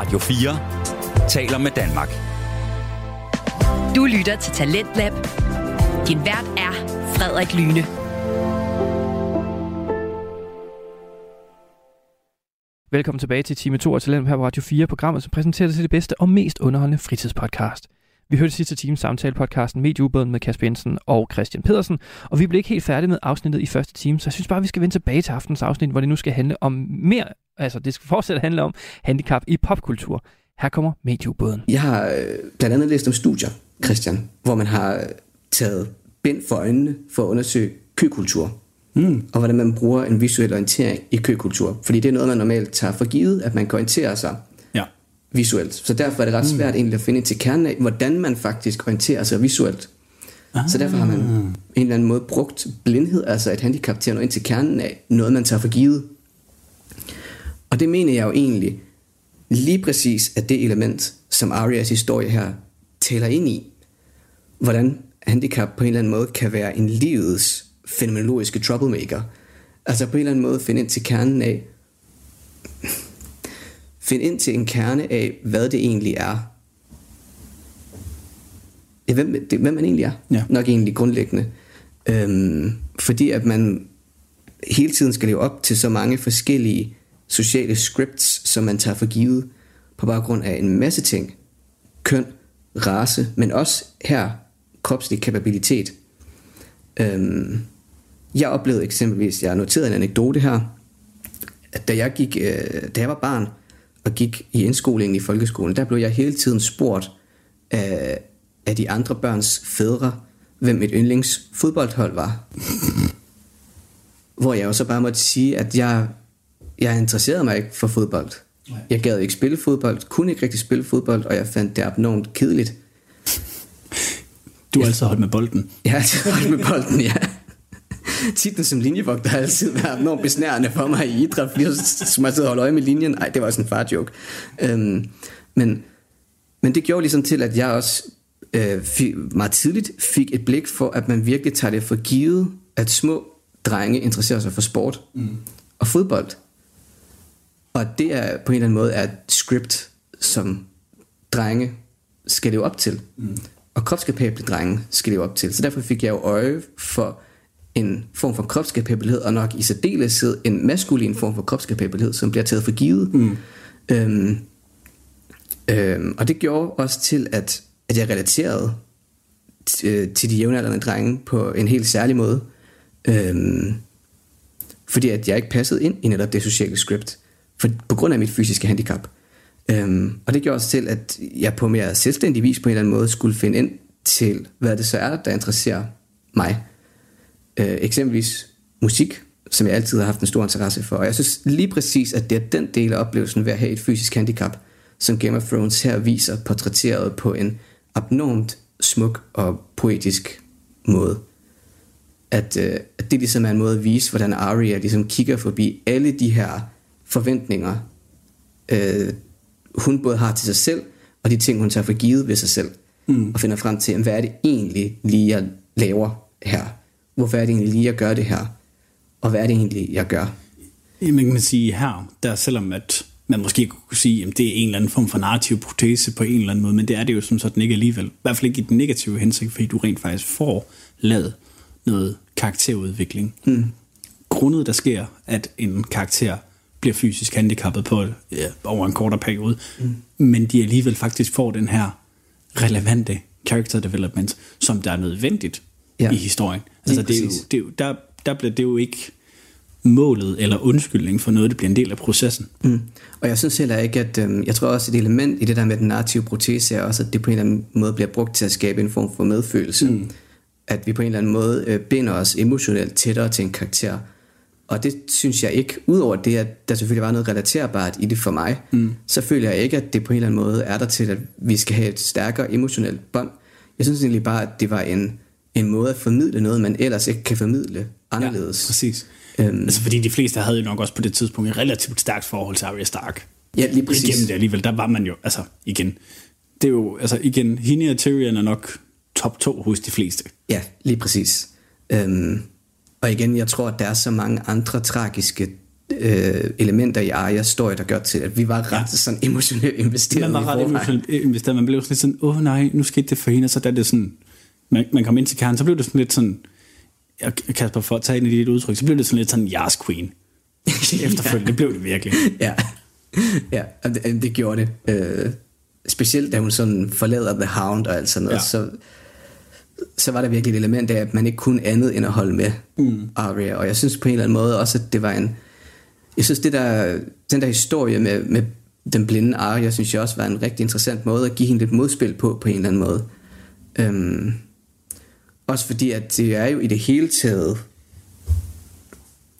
Radio 4 taler med Danmark. Du lytter til Talentlab. Din vært er Frederik Lyne. Velkommen tilbage til time 2 af Talent her på Radio 4, programmet, som præsenterer dig til det bedste og mest underholdende fritidspodcast. Vi hørte sidste time samtale-podcasten Medieubåden med Kasper Jensen og Christian Pedersen, og vi blev ikke helt færdige med afsnittet i første time, så jeg synes bare, vi skal vende tilbage til aftens afsnit, hvor det nu skal handle om mere, altså det skal fortsætte handle om handicap i popkultur. Her kommer Medieubåden. Jeg har øh, blandt andet læst om studier, Christian, hvor man har taget bind for øjnene for at undersøge køkultur. Mm. Og hvordan man bruger en visuel orientering i køkultur. Fordi det er noget, man normalt tager for givet, at man kan orientere sig. Visuelt. Så derfor er det ret svært egentlig at finde til kernen af, hvordan man faktisk orienterer sig visuelt. Så derfor har man på en eller anden måde brugt blindhed, altså et handicap, til at nå ind til kernen af noget, man tager for givet. Og det mener jeg jo egentlig lige præcis er det element, som Arias historie her taler ind i. Hvordan handicap på en eller anden måde kan være en livets fænomenologiske troublemaker. Altså på en eller anden måde finde ind til kernen af, finde ind til en kerne af, hvad det egentlig er. Ja, hvem, det, hvem man egentlig er. Ja. Nok egentlig grundlæggende. Øhm, fordi at man hele tiden skal leve op til så mange forskellige sociale scripts, som man tager for givet på baggrund af en masse ting. Køn, race, men også her kropslig kapabilitet. Øhm, jeg oplevede eksempelvis, jeg har noteret en anekdote her, at da jeg, gik, øh, da jeg var barn og gik i indskolingen i folkeskolen, der blev jeg hele tiden spurgt af, af de andre børns fædre, hvem mit yndlings fodboldhold var. Hvor jeg jo så bare måtte sige, at jeg, jeg interesserede mig ikke for fodbold. Jeg gad ikke spille fodbold, kunne ikke rigtig spille fodbold, og jeg fandt det abnormt kedeligt. Du har altid holdt med bolden. Jeg har holdt med bolden, ja. Titlen som linjevogter har altid været enormt besnærende for mig i idræt, fordi som jeg sidder og holder øje med linjen. Nej, det var også en far joke. Øhm, men, men det gjorde ligesom til, at jeg også øh, fik, meget tidligt fik et blik for, at man virkelig tager det for givet, at små drenge interesserer sig for sport mm. og fodbold. Og det er på en eller anden måde er et script, som drenge skal leve op til. Mm. Og kropskapable drenge skal leve op til. Så derfor fik jeg jo øje for en form for kropskapabilitet, og nok i særdeleshed en maskulin form for kropskapabilitet, som bliver taget for givet. Mm. Øhm, øhm, og det gjorde også til, at, at jeg relaterede t- øh, til de jævnaldrende drenge på en helt særlig måde. Øhm, fordi at jeg ikke passede ind i netop det sociale script, for, på grund af mit fysiske handicap. Øhm, og det gjorde også til, at jeg på mere selvstændig vis på en eller anden måde skulle finde ind til, hvad det så er, der interesserer mig. Øh, eksempelvis musik, som jeg altid har haft en stor interesse for. Og jeg synes lige præcis, at det er den del af oplevelsen ved at have et fysisk handicap, som Game of Thrones her viser portrætteret på en abnormt smuk og poetisk måde. At, øh, at det ligesom er en måde at vise, hvordan Arya ligesom kigger forbi alle de her forventninger, øh, hun både har til sig selv, og de ting, hun tager for givet ved sig selv, mm. og finder frem til, hvad er det egentlig lige, jeg laver her? Hvorfor er det egentlig lige, jeg gør det her? Og hvad er det egentlig, jeg gør? Jamen, kan man sige her, der selvom at man måske kunne sige, at det er en eller anden form for narrativ protese på en eller anden måde, men det er det jo som sådan ikke alligevel. I hvert fald ikke i den negative hensigt, fordi du rent faktisk får lavet noget karakterudvikling. Mm. Grundet der sker, at en karakter bliver fysisk handicappet på ja, over en kortere periode, mm. men de alligevel faktisk får den her relevante character development, som der er nødvendigt Ja. i historien. Altså, det er jo, det er jo, der, der bliver det jo ikke målet eller undskyldning for noget, det bliver en del af processen. Mm. Og jeg synes heller ikke, at øhm, jeg tror også, et element i det der med den narrative protese er også, at det på en eller anden måde bliver brugt til at skabe en form for medfølelse. Mm. At vi på en eller anden måde øh, binder os emotionelt tættere til en karakter. Og det synes jeg ikke, udover det, at der selvfølgelig var noget relaterbart i det for mig, mm. så føler jeg ikke, at det på en eller anden måde er der til, at vi skal have et stærkere emotionelt bånd. Jeg synes egentlig bare, at det var en, en måde at formidle noget, man ellers ikke kan formidle anderledes. Ja, præcis. Øhm. Altså fordi de fleste havde jo nok også på det tidspunkt et relativt stærkt forhold til Arya Stark. Ja, lige præcis. Igennem det alligevel, der var man jo, altså igen, det er jo, altså igen, hende og Tyrion er nok top 2 hos de fleste. Ja, lige præcis. Øhm, og igen, jeg tror, at der er så mange andre tragiske øh, elementer i Arias story, der gør til, at vi var ret ja. sådan emotionelt investeret Man var ret emotionelt investeret. Man blev sådan lidt sådan, åh oh, nej, nu skete det for hende, og så da det sådan, man, man kom ind til kernen, så blev det sådan lidt sådan, Kasper, for at tage ind i dit udtryk, så blev det sådan lidt sådan, Yas Queen. Efterfølgende, det blev det virkelig. Ja, ja og det, det gjorde det. Øh, specielt da hun sådan forlader The Hound og alt sådan noget, Ja. ja. så, så var der virkelig et element af, at man ikke kunne andet end at holde med mm. Arya. Og jeg synes på en eller anden måde også, at det var en... Jeg synes, det der, den der historie med, med den blinde Arya, synes jeg også var en rigtig interessant måde at give hende lidt modspil på, på en eller anden måde. Øhm, også fordi, at det er jo i det hele taget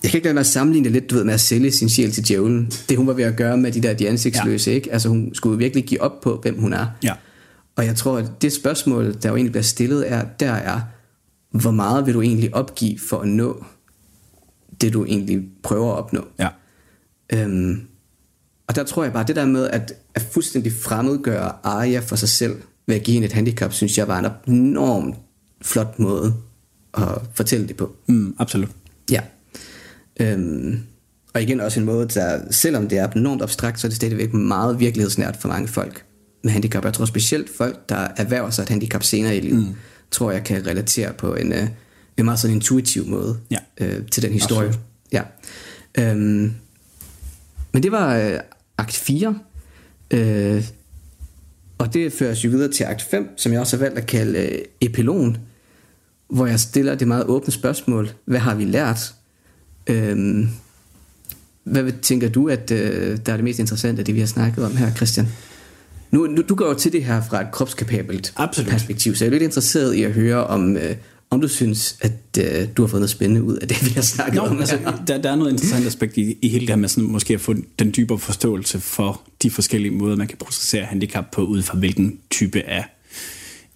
jeg kan ikke lade at sammenligne det lidt, du ved, med at sælge sin sjæl til djævlen. Det hun var ved at gøre med de der de ansigtsløse, ja. ikke? Altså hun skulle virkelig give op på, hvem hun er. Ja. Og jeg tror, at det spørgsmål, der jo egentlig bliver stillet, er, der er, hvor meget vil du egentlig opgive for at nå det, du egentlig prøver at opnå? Ja. Øhm, og der tror jeg bare, det der med at, at fuldstændig fremmedgøre Arya for sig selv, ved at give hende et handicap, synes jeg var en enormt flot måde at fortælle det på. Mm, absolut. Ja. Øhm, og igen også en måde, der, selvom det er enormt abstrakt, så er det stadigvæk meget virkelighedsnært for mange folk med handicap. Jeg tror specielt folk, der erhverver sig et handicap senere i livet, mm. tror jeg kan relatere på en, øh, en meget sådan intuitiv måde Ja. øh, til den historie. Absolut. Ja. Øhm, men det var øh, akt 4. Øh, og det fører os jo videre til akt 5, som jeg også har valgt at kalde øh, epilogen, hvor jeg stiller det meget åbne spørgsmål. Hvad har vi lært? Øhm, hvad tænker du, at øh, der er det mest interessante af det, vi har snakket om her, Christian? Nu, nu du går jo til det her fra et kropskapabelt Absolut. perspektiv, så jeg er lidt interesseret i at høre, om, øh, om du synes, at øh, du har fået noget spændende ud af det, vi har snakket Nå, om altså, der, der er noget interessant aspekt i, i hele det her med sådan, måske at få den dybere forståelse for de forskellige måder, man kan processere handicap på, ud fra hvilken type af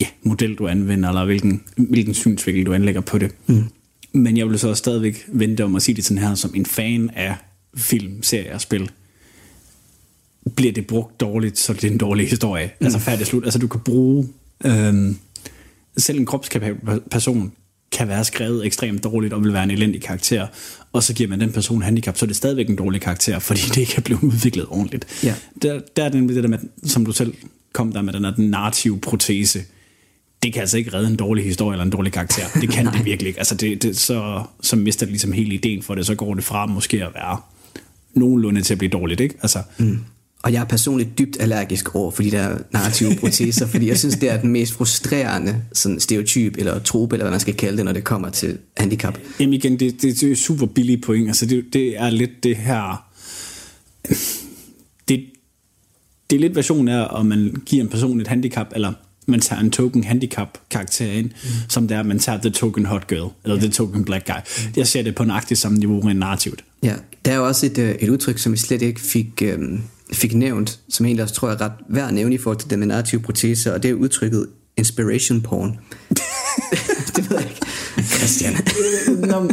ja, model du anvender, eller hvilken, hvilken synsvinkel du anlægger på det. Mm. Men jeg vil så stadigvæk vente om at sige det sådan her, som en fan af film, serier og spil. Bliver det brugt dårligt, så er det en dårlig historie. Mm. Altså færdig slut. Altså du kan bruge... Øhm, selv en kropskapabel person kan være skrevet ekstremt dårligt og vil være en elendig karakter, og så giver man den person handicap, så er det stadigvæk en dårlig karakter, fordi det ikke er blevet udviklet ordentligt. Ja. Der, der er det det der med, som du selv kom der med, den her narrative protese. Det kan altså ikke redde en dårlig historie eller en dårlig karakter. Det kan det virkelig ikke. Altså det, det, så, så mister det ligesom hele ideen for det, så går det fra måske at være nogenlunde til at blive dårligt, ikke? Altså, mm. Og jeg er personligt dybt allergisk over for de der narrative proteser, fordi jeg synes, det er den mest frustrerende sådan stereotyp eller trope, eller hvad man skal kalde det, når det kommer til handicap. Jamen igen, det, det, det er super billige point. Altså det, det er lidt det her... Det, det er lidt version af, om man giver en person et handicap, eller man tager en token handicap karakter ind, mm. som det er, at man tager the token hot girl, eller the token black guy. Mm. Jeg ser det på nøjagtigt samme niveau rent narrativt. Ja, der er jo også et, øh, et udtryk, som vi slet ikke fik, øhm, fik nævnt, som egentlig også tror jeg er ret værd at nævne i forhold til det med narrative proteser, og det er udtrykket inspiration porn. det ved jeg ikke. Christian. Nå,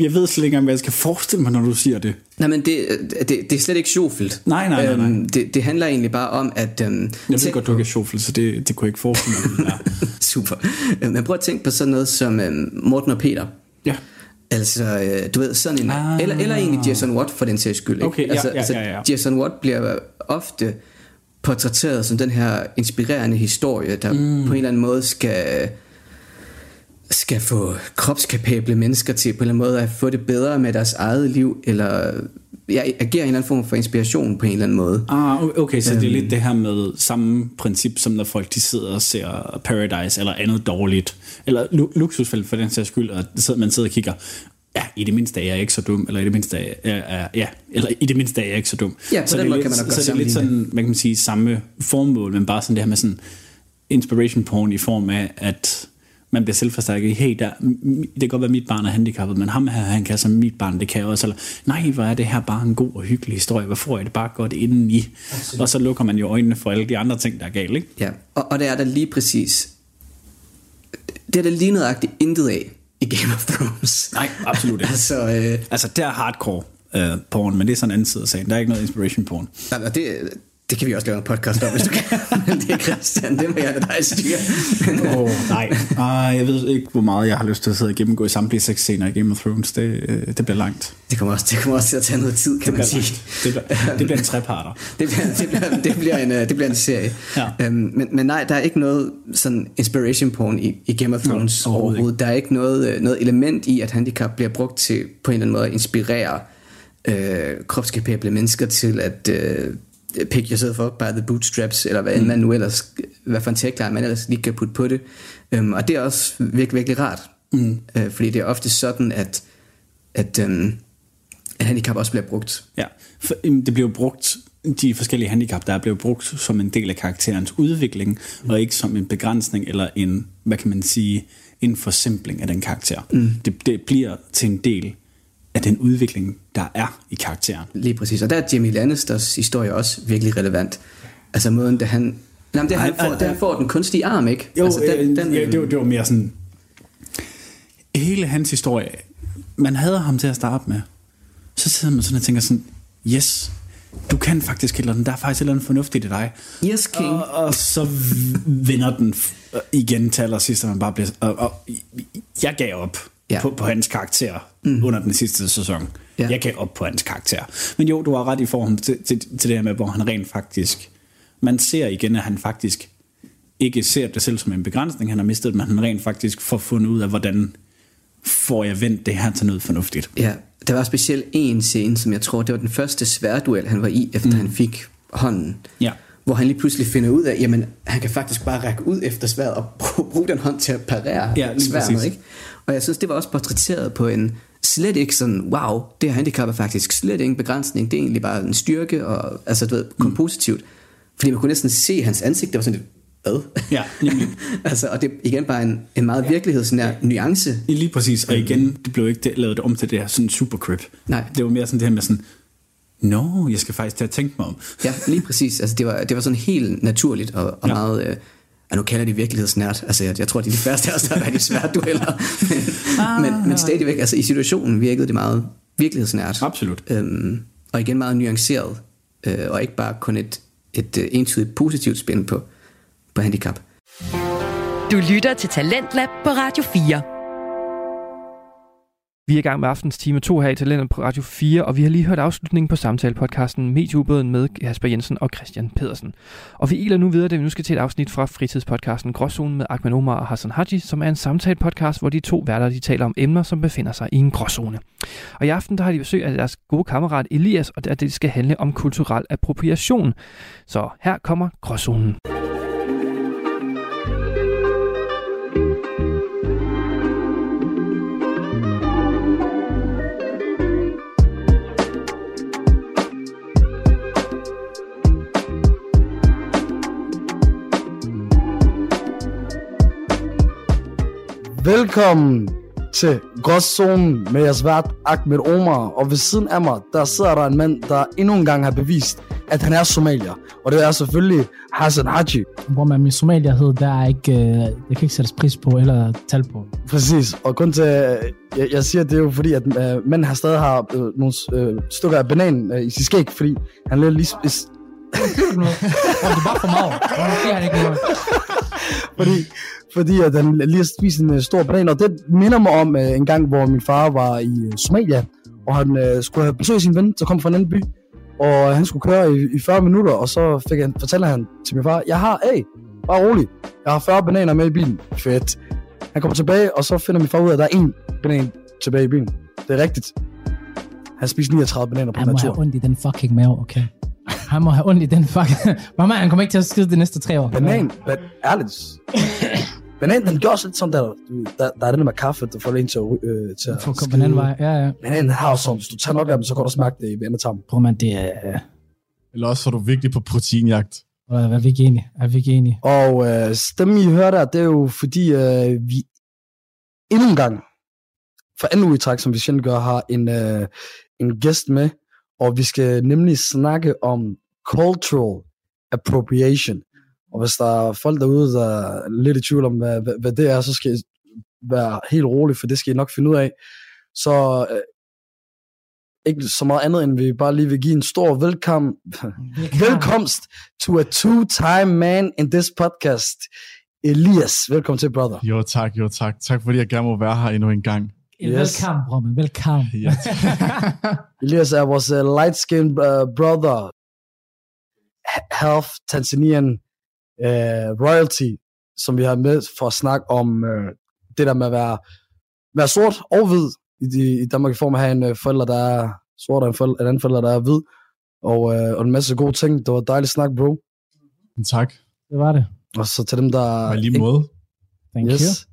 jeg, ved slet ikke engang, hvad jeg skal forestille mig, når du siger det. Nej, men det, det, det er slet ikke sjovfyldt. Nej, nej, nej, nej. Øhm, det, det handler egentlig bare om, at... Øhm, Jeg ved tænk godt, du ikke er sjovfuld, så det, det kunne jeg ikke forestille mig. er. Super. Øh, Men prøv at tænke på sådan noget som øhm, Morten og Peter. Ja. Altså, øh, du ved, sådan en... Ah. Eller, eller egentlig Jason Watt, for den sags skyld. Ikke? Okay, ja, altså, ja, altså, ja, ja. Jason Watt bliver ofte portrætteret som den her inspirerende historie, der mm. på en eller anden måde skal skal få kropskapable mennesker til på en eller anden måde at få det bedre med deres eget liv, eller ja, agere en eller anden form for inspiration på en eller anden måde. Ah, okay, så øhm. det er lidt det her med samme princip, som når folk de sidder og ser Paradise eller andet dårligt, eller lu- luksusfælde for den sags skyld, og man sidder og kigger, ja, i det mindste er jeg ikke så dum, eller i det mindste er jeg, ja, eller i det mindste er jeg ikke så dum. Ja, på så den måde lidt, kan man nok Så det er lidt sådan, man kan sige, samme formål, men bare sådan det her med sådan inspiration porn i form af, at man bliver selvforstærket hey, der, det kan godt være, at mit barn er handicappet, men ham her, han kan som mit barn, det kan jeg også. Eller, nej, hvor er det her bare en god og hyggelig historie, hvor får jeg det bare godt inden i? Og så lukker man jo øjnene for alle de andre ting, der er galt, ikke? Ja, og, og det er der lige præcis, det er der lige nøjagtigt intet af i Game of Thrones. Nej, absolut ikke. altså, øh, Altså, der er hardcore uh, porn, men det er sådan en anden side af sagen. Der er ikke noget inspiration porn. og det, Det kan vi også lave en podcast om, hvis du kan. Men det er Christian, det må jeg lade dig styre. Åh, oh, nej. Uh, jeg ved ikke, hvor meget jeg har lyst til at sidde og gennemgå i samtlige seks scener i Game of Thrones. Det, øh, det bliver langt. Det kommer, også, det kommer også til at tage noget tid, kan Det man bliver, sige. langt. det, bliver, det bliver en treparter. Det bliver, det, bliver, det, bliver en, øh, det bliver en serie. Ja. Øhm, men, men nej, der er ikke noget sådan inspiration porn i, i Game of Thrones no, overhovedet overhovedet. Der er ikke noget, øh, noget element i, at handicap bliver brugt til på en eller anden måde at inspirere øh, kropskapable mennesker til at øh, pick yourself up by the bootstraps, eller hvad mm. man nu ellers, hvad for en tagline man ellers lige kan putte på det. Øhm, og det er også virkelig, virkelig rart. Mm. Øh, fordi det er ofte sådan, at, at, øhm, at handicap også bliver brugt. Ja, for, det bliver brugt, de forskellige handicap, der er blevet brugt som en del af karakterens udvikling, mm. og ikke som en begrænsning eller en, hvad kan man sige, en forsimpling af den karakter. Mm. Det, det bliver til en del af den udvikling, der er i karakteren. Lige præcis. Og der er Jamie Lannisters historie også virkelig relevant. Altså måden, da han... Nej, men det, han, får, det, han får den kunstige arm, ikke? Jo, altså, den, den, ja, det, var, det var mere sådan... Hele hans historie, man havde ham til at starte med. Så sidder man sådan og tænker sådan, yes, du kan faktisk et eller andet, der er faktisk et eller andet fornuftigt i dig. Yes, King. Og, og så vender den igen til allersidst, og man bare bliver... Og, og jeg gav op Ja. på, på hans karakter mm. under den sidste sæson. Ja. Jeg gav op på hans karakter. Men jo, du har ret i forhold til, til, til det her med, hvor han rent faktisk... Man ser igen, at han faktisk ikke ser det selv som en begrænsning, han har mistet, men han rent faktisk får fundet ud af, hvordan får jeg vendt det her til noget fornuftigt. Ja, der var specielt en scene, som jeg tror, det var den første sværduel, han var i, efter mm. han fik hånden. Ja. Hvor han lige pludselig finder ud af, jamen, han kan faktisk bare række ud efter sværet og bruge, den hånd til at parere Ja, sværet, ikke? Og jeg synes, det var også portrætteret på en slet ikke sådan, wow, det her handicap er faktisk slet ikke en begrænsning, det er egentlig bare en styrke, og altså, du ved, kun Mm. positivt. Fordi man kunne næsten se hans ansigt, det var sådan lidt, hvad? Ja, nemlig. altså, og det er igen bare en, en meget virkelighedsnær nuance. Lige præcis, og igen, det blev ikke det, lavet om til det her sådan super crip. Nej. Det var mere sådan det her med sådan, no, jeg skal faktisk til at tænke mig om. Ja, lige præcis. Altså, det, var, det var sådan helt naturligt og, og ja. Ja. meget... Øh, ja, nu kalder de virkelighedsnært. Altså, jeg, jeg tror, det er de færreste af os, der har været i svære dueller. Men, Ah. men, men stadigvæk, altså i situationen virkede det meget virkelighedsnært. Absolut. Øhm, og igen meget nuanceret. Øh, og ikke bare kun et, et øh, entydigt positivt spin på, på handicap. Du lytter til Talentlab på Radio 4. Vi er i gang med aftens time 2 her i Talentet på Radio 4, og vi har lige hørt afslutningen på samtalepodcasten Medieubåden med Kasper Jensen og Christian Pedersen. Og vi iler nu videre, da vi nu skal til et afsnit fra fritidspodcasten Gråzonen med Ahmed Omar og Hassan Haji, som er en samtalepodcast, hvor de to værter de taler om emner, som befinder sig i en gråzone. Og i aften der har de besøg af deres gode kammerat Elias, og det, det skal handle om kulturel appropriation. Så her kommer Gråzonen. Velkommen til Gråzonen med jeres vært Ahmed Omar. Og ved siden af mig, der sidder der en mand, der endnu en gang har bevist, at han er somalier. Og det er selvfølgelig Hassan Haji. Hvor man min somalierhed, der er ikke, øh, det kan ikke sættes pris på eller tal på. Præcis. Og grund til, at jeg, jeg siger, det er jo fordi, at øh, manden har stadig har øh, nogle øh, stykker af banan øh, i sit skæg, fordi han lidt lige... Åh, det er bare for meget. Det er ikke noget. fordi, fordi at han lige har spist en øh, stor banan, og det minder mig om øh, en gang, hvor min far var i øh, Somalia, og han øh, skulle have besøg sin ven, der kom fra en anden by, og han skulle køre i, i 40 minutter, og så fik han, fortæller han til min far, jeg har, hey, bare rolig, jeg har 40 bananer med i bilen. Fedt. Han kommer tilbage, og så finder min far ud af, at der er en banan tilbage i bilen. Det er rigtigt. Han spiste 39 bananer på Han må have ondt i den fucking mave, okay? Han må have ondt i den fucking... Mamma, han kommer ikke til at skide de næste tre år. Banan, but ærligt. Banan, den gør også lidt sådan der, du- der, der er det med kaffe, der får en til at, øh, til at den anden vej. Ja, ja. Bananen har også sådan, hvis du tager nok af dem, så kan du smage det i endetarmen. Prøv man, det er... Eller også er du virkelig på proteinjagt. Øh, er vi ikke enige? Er vi ikke enige? Og øh, stemmen, I hører der, det er jo fordi, øh, vi endnu en gang, for anden uge i træk, som vi sjældent gør, har en, øh, en gæst med, og vi skal nemlig snakke om cultural appropriation. Og hvis der er folk derude, der er lidt i tvivl om, hvad, hvad, hvad det er, så skal I være helt rolig, for det skal I nok finde ud af. Så øh, ikke så meget andet, end vi bare lige vil give en stor velkommen, velkomst to a two-time man in this podcast. Elias, velkommen til, brother. Jo tak, jo tak. Tak fordi jeg gerne må være her endnu en gang. Yes. Velkommen, bror, man. Velkommen. Elias er vores uh, light-skinned uh, brother, H- half Tanzanian uh, royalty, som vi har med for at snakke om uh, det der med at være, være sort og hvid i, de, i Danmark i form af at have en uh, forælder, der er sort, og en, forælder, en anden forælder, der er hvid, og, uh, og en masse gode ting. Det var dejligt snak, bro. tak. Det var det. Og så til dem, der... I lige måde. Thank yes. you.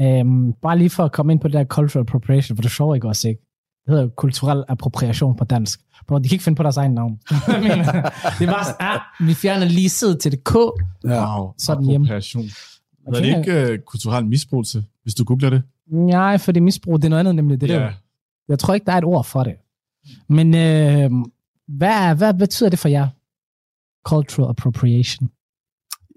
Øhm, bare lige for at komme ind på det der cultural appropriation, for det er sjovt ikke også, ikke? Det hedder jo kulturel appropriation på dansk. Bro, de kan ikke finde på deres egen navn. Jeg mener, det er bare sådan, ah, vi fjerner lige sid til det K. Ja. Wow. Så er den hjemme. appropriation. Er Okay. det ikke uh, kulturel misbrugelse, hvis du googler det? Nej, for det misbrug, det er noget andet nemlig. Det Ja. der. Jeg tror ikke, der er et ord for det. Men øh, hvad, hvad betyder det for jer? Cultural appropriation.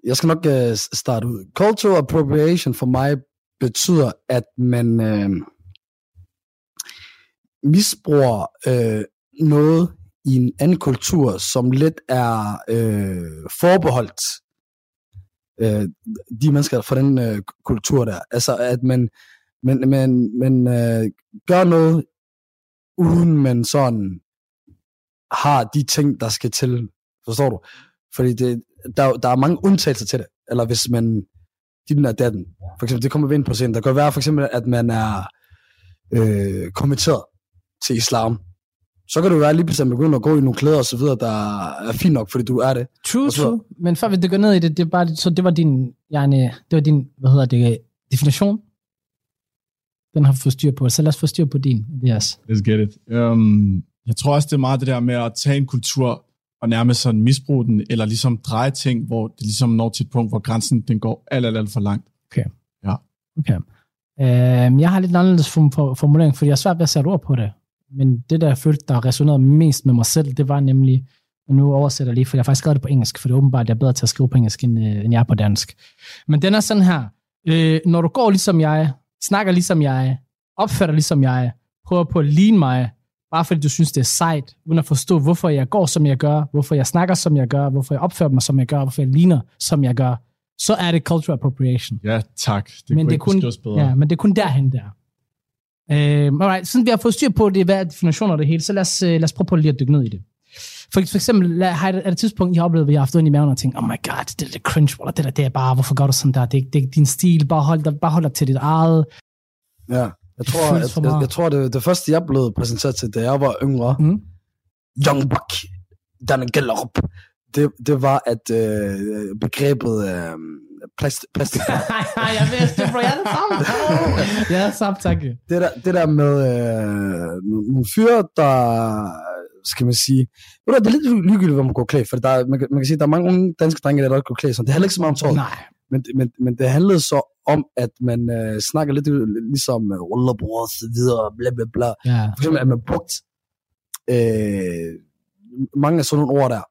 Jeg skal nok uh, starte ud. Cultural appropriation for mig betyder, at man uh, misbruger uh, noget i en anden kultur, som lidt er øh, forbeholdt øh, de mennesker fra den øh, kultur der. Altså, at man, man, man, man øh, gør noget, uden man sådan har de ting, der skal til. Forstår du? Fordi det, der, der er mange undtagelser til det. Eller hvis man, din er datten, for eksempel, det kommer vi ind på scenen. Der kan være for eksempel, at man er øh, kommenteret til islam. Så kan du være lige pludselig begynde at gå i nogle klæder og så videre, der er fint nok, fordi du er det. True, true. Men før vi dykker ned i det, det, er bare, så det var din, yani, det var din, hvad hedder det, definition? Den har vi fået styr på. Så lad os få styr på din, Elias. Let's get it. Um, jeg tror også, det er meget det der med at tage en kultur og nærmest sådan misbruge den, eller ligesom dreje ting, hvor det ligesom når til et punkt, hvor grænsen den går alt, alt, alt for langt. Okay. Øhm, jeg har lidt en anderledes form for formulering, fordi jeg er svært ved at sætte ord på det. Men det, der jeg følte, der resonerede mest med mig selv, det var nemlig, og nu oversætter jeg lige, for jeg har faktisk skrevet det på engelsk, for det er åbenbart, at jeg er bedre til at skrive på engelsk, end, øh, end jeg er på dansk. Men den er sådan her. Øh, når du går ligesom jeg, snakker ligesom jeg, opfører dig ligesom jeg, prøver på at ligne mig, bare fordi du synes, det er sejt, uden at forstå, hvorfor jeg går, som jeg gør, hvorfor jeg snakker, som jeg gør, hvorfor jeg opfører mig, som jeg gør, hvorfor jeg ligner, som jeg gør, så er det cultural appropriation. Ja, tak. Det men kunne det ikke kun, bedre. ja, men det er kun derhen der. Øhm, alright, siden vi har fået styr på det, hvad er definitioner af det hele, så lad os, øh, lad os prøve på lige at dykke ned i det. For, for eksempel, er der et tidspunkt, I har oplevet, hvor I har haft ondt i maven og tænkt, oh my god, det er lidt cringe, det der, det er bare, hvorfor gør du sådan der, det, er- det er din stil, bare hold dig, bare hold dig til dit eget. Ja. Jeg tror, jeg, jeg, jeg tror det, det første, jeg blev præsenteret til, da jeg var yngre, Mm. Young Buck, Dan Gellerup, det, det var, at øh, begrebet øh, plast, plastik, jeg vidste det, bro, jeg er det samme. jeg er samme, tak. det der, det der med øh, nogle fyre, der, skal man sige, ved du, hvad, det er lidt ligegyldigt, hvor man går klædt, for der, er- man, kan, man kan sige, der er mange unge danske drenge, der godt går klædt sådan. Det handler ikke så meget om tøjet, Nej. men, men, men det handlede så om, at man øh, snakker lidt ligesom øh, rullerbror og så videre, bla bla bla. Ja. For eksempel, at man brugt øh, mange af sådan nogle ord der,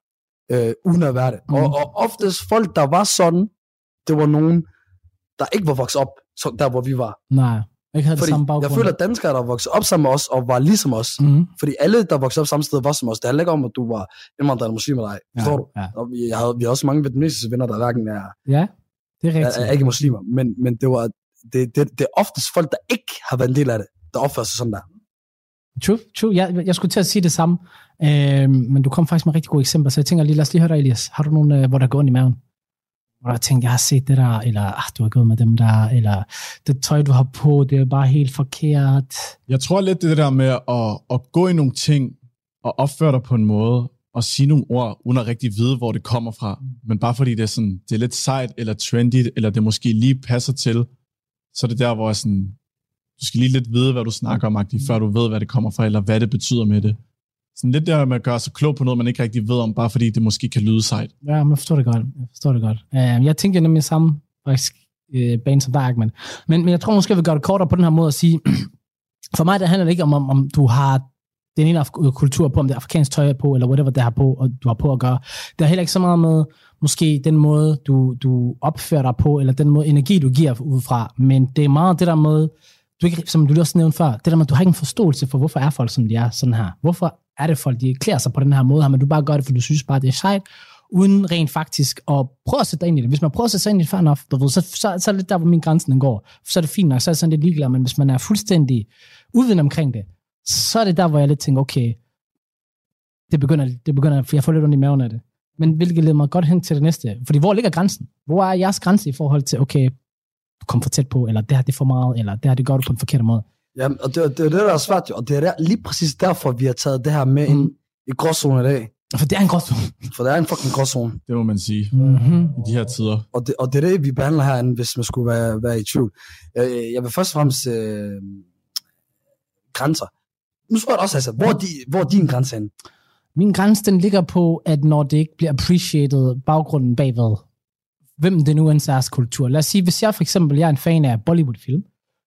øh, uden at være det. Mm. Og, og oftest folk, der var sådan, det var nogen, der ikke var vokset op, så der hvor vi var. Nej. Ikke havde det Fordi samme baggrund. jeg føler, at danskere, der voksede op sammen med os, og var ligesom os, mm. fordi alle, der voksede op samme sted, var som os. Det handler ikke om, at du var indvandrer eller muslim eller ej. Forstår du? Ja. Og vi, jeg havde, vi har også mange vietnamesiske venner, der hverken er, ja, det er er, rigtigt. er ikke muslimer, men, men det, var, det, det, det er oftest folk, der ikke har været en del af det, der opfører sig sådan der. True, true. Jeg, jeg skulle til at sige det samme, øh, men du kom faktisk med rigtig gode eksempler, så jeg tænker lige, lad os lige høre dig, Elias. Har du nogen, øh, hvor der går ondt i maven? Hvor jeg tænkte, jeg har set det der, eller ah, du har gået med dem der, eller det tøj, du har på, det er bare helt forkert. Jeg tror lidt det der med at, at gå i nogle ting og opføre dig på en måde og sige nogle ord, uden at rigtig vide, hvor det kommer fra. Men bare fordi det er, sådan, det er lidt sejt eller trendy, eller det måske lige passer til, så er det der, hvor jeg sådan, du skal lige lidt vide, hvad du snakker om, før du ved, hvad det kommer fra, eller hvad det betyder med det. Sådan lidt der med at gøre sig klog på noget, man ikke rigtig ved om, bare fordi det måske kan lyde sejt. Ja, men jeg forstår det godt. Jeg forstår det godt. Uh, jeg tænker nemlig samme faktisk, uh, bane som dig, Men, men jeg tror måske, jeg vil gøre det kortere på den her måde at sige, for mig der handler det ikke om, om, om du har den ene af- kultur på, om det er afrikansk tøj på, eller whatever det har på, og du har på at gøre. Det har heller ikke så meget med, måske den måde, du, du opfører dig på, eller den måde energi, du giver ud fra, men det er meget det der med, du ikke, som du også nævnte før, det der med, at du har ikke en forståelse for, hvorfor er folk, som de er sådan her. Hvorfor er det folk, de klæder sig på den her måde her, men du bare gør det, for du synes bare, det er sejt, uden rent faktisk at prøve at sætte dig ind i det. Hvis man prøver at sætte sig ind i det, fair enough, du ved, så, så, så, er det der, hvor min grænse den går. Så er det fint nok, så er det sådan lidt ligeglad, men hvis man er fuldstændig uden omkring det, så er det der, hvor jeg lidt tænker, okay, det begynder, det begynder, for jeg får lidt ondt i maven af det. Men hvilket leder mig godt hen til det næste. Fordi hvor ligger grænsen? Hvor er jeres grænse i forhold til, okay, kommer for tæt på, eller det her det er for meget, eller det her det gør du på en forkert måde? Ja, og det, det er det, der er svært, jo. og det er der, lige præcis derfor, vi har taget det her med mm. ind i gråzonen i dag. For det er en gråzone. For det er en fucking gråzone. Det må man sige. Mm-hmm. I de her tider. Og det, og det er det, vi behandler herinde, hvis man skulle være, være i tvivl. Øh, Jeg vil først og fremmest øh, grænser. Nu spørger jeg også, altså, hvor er, de, hvor er din grænse henne? Min grænse, den ligger på, at når det ikke bliver appreciated baggrunden bagved, hvem det nu end er kultur. Lad os sige, hvis jeg for eksempel jeg er en fan af Bollywood-film,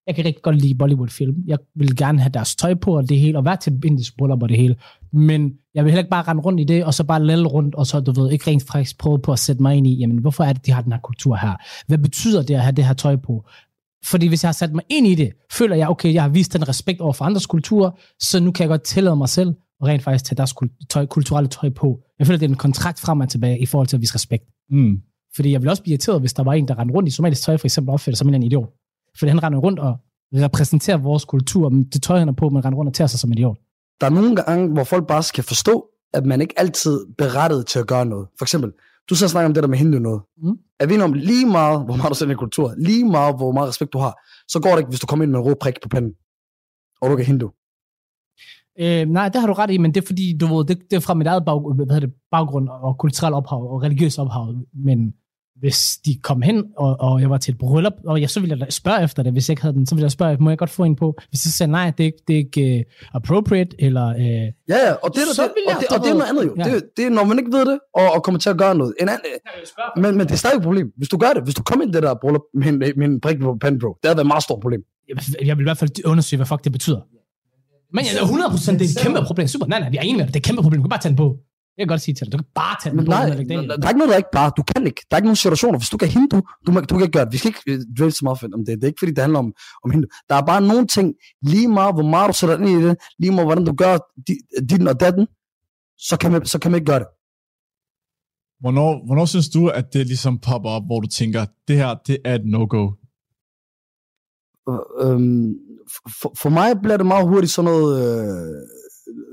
jeg kan rigtig godt lide Bollywood-film. Jeg vil gerne have deres tøj på og det hele, og være til indisk bryllup og det hele. Men jeg vil heller ikke bare rende rundt i det, og så bare lalle rundt, og så, du ved, ikke rent faktisk prøve på at sætte mig ind i, jamen, hvorfor er det, de har den her kultur her? Hvad betyder det at have det her tøj på? Fordi hvis jeg har sat mig ind i det, føler jeg, okay, jeg har vist den respekt over for andres kulturer, så nu kan jeg godt tillade mig selv at rent faktisk tage deres tøj, kulturelle tøj på. Jeg føler, det er en kontrakt frem og tilbage i forhold til at vise respekt. Mm. Fordi jeg vil også blive irriteret, hvis der var en, der rendte rundt i somalisk tøj, for eksempel opførte som en idiot. Fordi han render rundt og repræsenterer vores kultur, men det tøj, han er på, men render rundt og tager sig som en idiot. Der er nogle gange, hvor folk bare skal forstå, at man ikke altid er berettet til at gøre noget. For eksempel, du så snakker om det der med hindu noget. Mm. Er vi om lige meget, hvor meget du sender i kultur, lige meget, hvor meget respekt du har, så går det ikke, hvis du kommer ind med en rød prik på panden, og du ikke er hindu. Øh, nej, det har du ret i, men det er fordi, du ved, det, det er fra mit eget bag, hvad hedder det, baggrund og kulturel ophav og religiøs ophav. Men hvis de kom hen, og, og jeg var til et bryllup, og jeg, så ville jeg spørge efter det, hvis jeg ikke havde den, så ville jeg spørge, må jeg godt få en på? Hvis de sagde, nej, det er, ikke- det er ikke uh, appropriate, eller... Uh, Ja, ja, og det, er, Så det, jeg og det, og det er noget andet jo. Ja. Ja. Det, det er, når man ikke ved det, og, og kommer til at gøre noget. En anden, men, men det er stadig et problem. Hvis du gør det, hvis du kommer ind i det der bryllup med en, med en prik på panden, bro, det havde været et meget stort problem. jeg vil i hvert fald undersøge, hvad fuck det betyder. Men jeg er 100% det er et kæmpe problem. Super, nej, nej, vi er enige med det. Det er et kæmpe problem. Du kan bare tage den på. Jeg kan godt sige til dig. Du kan bare tage den på. nej, der, den i. der er ikke noget, der er ikke bare. Du kan ikke. Der er ikke nogen situationer. Hvis du kan hindu, du, må, du kan ikke gøre det. Vi skal ikke dvæle så meget om det. Det er ikke, fordi det handler om, om hindu. Der er bare nogle ting, lige meget hvor meget du sætter ind i det, lige meget hvordan du gør di- dit og datten, så kan, man, så kan man ikke gøre det. Hvornår, hvornår synes du, at det ligesom popper op, hvor du tænker, det her, det er et no-go? Øhm, for, for mig bliver det meget hurtigt sådan noget, øh,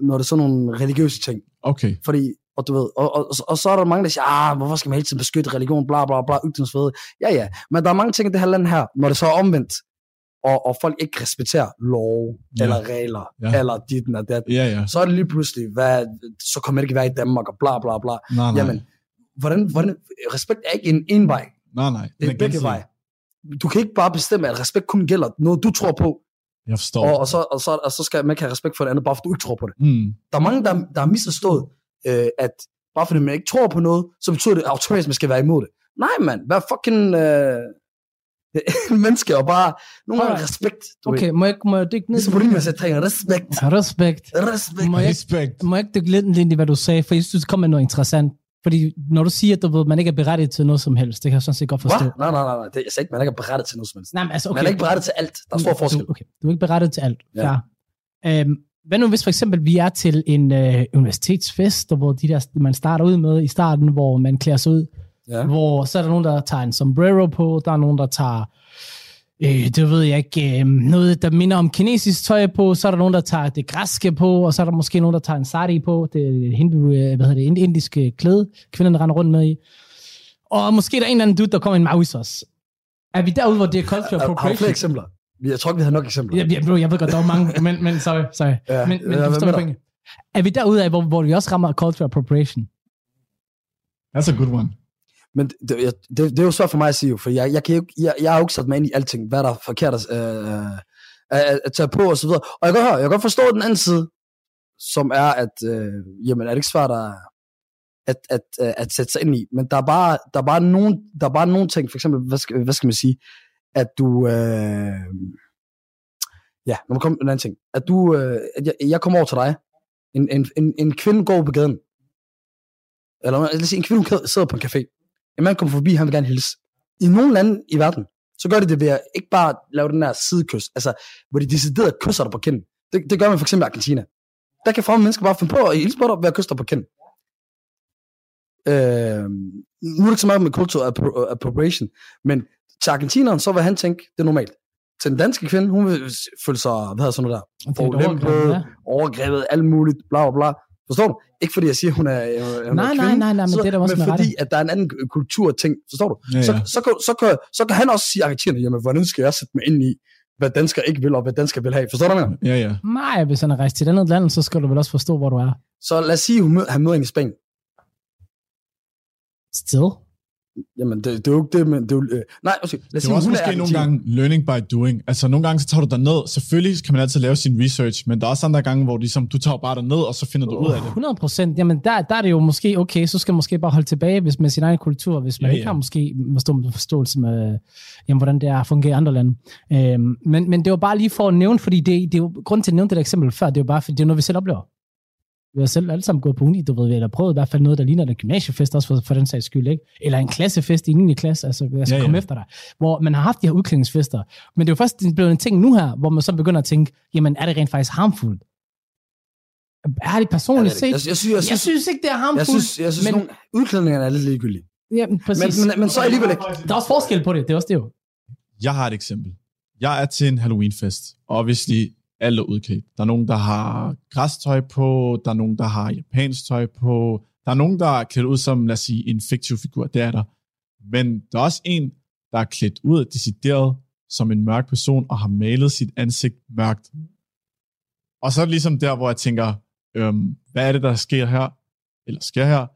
når det er sådan nogle religiøse ting. Okay. Fordi, og du ved, og, og, og, så er der mange, der siger, ah, hvorfor skal man hele tiden beskytte religion, bla bla bla, ytringsfrihed. Ja, ja, men der er mange ting i det her land her, når det så er omvendt, og, og folk ikke respekterer lov, Ja. eller regler, Ja. eller dit og dat, Ja, ja. så er det lige pludselig, hvad, så kommer det ikke være i Danmark, og bla bla bla. Nej, nej. Jamen, hvordan, hvordan, respekt er ikke en en vej, nej, nej. det er begge veje. Du kan ikke bare bestemme, at respekt kun gælder noget, du tror på, Jeg forstår. og, og, så, og, så, og så skal man ikke have respekt for det andet, bare fordi du ikke tror på det. Mm. Der er mange, der, der har misforstået, øh, at bare fordi man ikke tror på noget, så betyder det automatisk, at man skal være imod det. Nej, mand. Vær fucking øh, en menneske, og bare nogle gange respekt. Du Okay, Ved. må jeg, må jeg dykke ned? Ligesom på din sæt respekt. Respekt. Respekt. Må jeg, Respekt. må jeg ikke dykke lidt ind i, hvad du sagde? For jeg synes, det kom med noget interessant. Fordi når du siger, at du ved, man ikke er berettiget til noget som helst, det kan jeg sådan set godt forstå. Hvad? Nej, nej, nej, nej. Det, jeg sagde ikke, man er ikke berettet til noget som helst. Nej, men altså, Okay. Man er ikke berettet til alt. Der er stor forskel. Du, okay, du er ikke berettet til alt. Ja. Ja. Øhm, hvad nu hvis for eksempel vi er til en øh, universitetsfest, hvor de der, man starter ud med i starten, hvor man klæder sig ud, Ja. hvor så er der nogen, der tager en sombrero på, der er nogen, der tager, øh, det ved jeg ikke, øh, noget, der minder om kinesisk tøj på, så er der nogen, der tager det græske på, og så er der måske nogen, der tager en sari på, det hindu, øh, hvad hedder det, ind- indiske klæde, kvinderne render rundt med i. Og måske der er en eller anden dude, der kommer i en maui også. Er vi derude, hvor det er cultural Har, har du flere appropriation? eksempler? Jeg tror ikke, vi har nok eksempler. Jeg, jeg, jeg ved godt, der er mange, men, men sorry, sorry. Ja, men, men ja, du forstår pointe. Er vi derude af, hvor, hvor vi også rammer cultural appropriation? That's a good one. Men det, jeg- det, det er jo svært for mig at sige, jo, for jeg, jeg, kan jo, jeg, jeg har jo ikke sat mig ind i alting, hvad der er forkert at, øh, at, at tage på og så videre. Og jeg kan, godt høre, jeg kan godt forstå den anden side, som er, at øh, jamen, er det ikke svært at, at, at, at, at sætte sig ind i. Men der er bare, der er bare, nogen, der er bare nogen ting, for eksempel, hvad skal, hvad skal man sige, at du... Øh, ja, når man kommer en anden ting. At du, øh, at jeg, jeg kommer over til dig, en, en, en, en kvinde går på gaden, eller lad os sige, en kvinde sidder på en café, en mand kommer forbi, han vil gerne hilse. I nogle lande i verden, så gør de det ved at ikke bare lave den der sidekys, altså, hvor de decideret kysser dig på kinden. Det, det gør man for eksempel i Argentina. Der kan fremme mennesker bare finde på at hilse på dig ved at kysse dig på kinden. Øh, nu er det ikke så meget med cultural appro- appropriation, men til argentineren, så vil han tænke, det er normalt. Til den danske kvinde, hun vil føle sig, hvad hedder sådan noget der, Og det er et forulæmpet, overgreb, ja. overgrebet, alt muligt, bla bla bla. Forstår du? Ikke fordi jeg siger, hun er, hun Nej, er nej, kvinde, nej, nej, men så, det er der også men med fordi, rette. at der er en anden kultur ting, forstår du? Ja, Så, ja. så, kan, så, kan, så kan han også sige argentinerne, jamen hvordan skal jeg sætte mig ind i, hvad dansker ikke vil, og hvad dansker vil have. Forstår du, hvad mener? Ja, ja. Nej, hvis han er rejst til et andet land, så skal du vel også forstå, hvor du er. Så lad os sige, hun møder, han møder en i Spanien. Still. Jamen, det, det er jo ikke det, men det er jo, øh, nej, okay, lad os Det er sige, også måske nogle gange learning by doing. Altså nogle gange så tager du dig ned. Selvfølgelig kan man altid lave sin research, men der er også andre gange, hvor ligesom, du tager bare dig ned, og så finder du ud af det. 100 procent. Jamen, der, der er det jo måske okay, så skal man måske bare holde tilbage hvis med sin egen kultur, hvis man Ja, ja, ikke ja. har måske forstå, forståelse med, jamen, hvordan det er at fungere i andre lande. Øhm, men, men det var bare lige for at nævne, fordi det, det er jo, grund til at nævne det der eksempel før, det er jo bare, fordi det er noget, vi selv oplever. Vi har selv alle sammen gået på uni, du ved, eller prøvet i hvert fald noget, der ligner en gymnasiefest, også for, for den sags skyld, ikke? Eller en klassefest i 9. klasse, altså jeg skal Ja, ja, ja. komme efter dig. Hvor man har haft de her udklædningsfester, men det er jo først blevet en ting nu her, hvor man så begynder at tænke, jamen er det rent faktisk harmful? Er det personligt set? jeg, jeg, synes, jeg, Jeg synes, synes ikke, det er harmful. jeg synes, jeg synes men, nogle udklædninger er lidt ligegyldige. ja, men, præcis. Men, men, men så alligevel ikke. der er også forskel på det, det er også det jo. Jeg har et eksempel. Jeg er til en Halloween-fest, og obviously alt er udklædt. Der er nogen, der har græstøj på, der er nogen, der har japansk tøj på, der er nogen, der er klædt ud som, lad os sige, en fiktiv figur, det er der. Men der er også en, der er klædt ud decideret som en mørk person, og har malet sit ansigt mørkt. Og så er det ligesom der, hvor jeg tænker, øhm, hvad er det, der sker her? Eller sker her?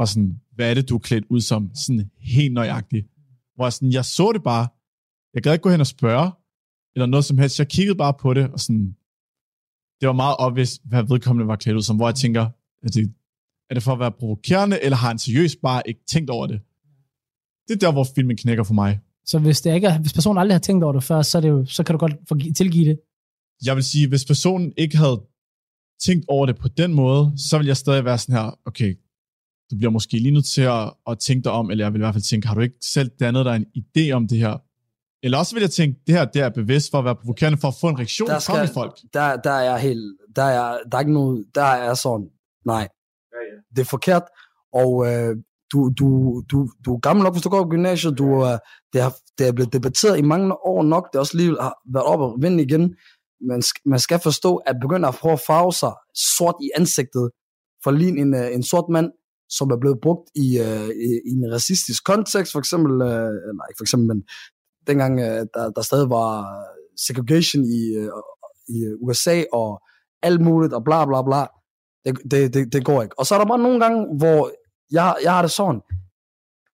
Og sådan, hvad er det, du er klædt ud som? Sådan helt nøjagtigt. Hvor jeg, sådan, jeg så det bare. Jeg gad ikke gå hen og spørge, eller noget som helst. Jeg kiggede bare på det, og sådan, det var meget obvious, hvad vedkommende var klædt ud som, hvor jeg tænker, er det, er det for at være provokerende, eller har han seriøst bare ikke tænkt over det? Det er der, hvor filmen knækker for mig. Så hvis, det ikke er, hvis personen aldrig har tænkt over det før, så, er det jo, så kan du godt forgi- tilgive det. Jeg vil sige, hvis personen ikke havde tænkt over det på den måde, så vil jeg stadig være sådan her, okay, du bliver måske lige nødt til at, at tænke dig om, eller jeg vil i hvert fald tænke, har du ikke selv dannet dig en idé om det her? Eller også vil jeg tænke, det her det er bevidst for at være provokerende, for at få en reaktion Der fra skal- folk. Der, der er jeg helt, der er, der er ikke noget, der er sådan, nej. Ja, ja. Det er forkert, og øh, du, du, du, du er gammel nok, hvis du går på gymnasiet, du, øh, det, har, det er blevet debatteret i mange år nok, det er også lige har været op og vende igen, man, man skal forstå, at begynde at prøve at farve sig sort i ansigtet, for lige en, øh, en sort mand, som er blevet brugt i, øh, i, i en racistisk kontekst, for eksempel, øh, nej for eksempel, men dengang øh, der, der stadig var segregation i, øh, i USA og alt muligt og bla bla bla. Det, det, det, det går ikke. Og så er der bare nogle gange, hvor jeg, jeg har det sådan,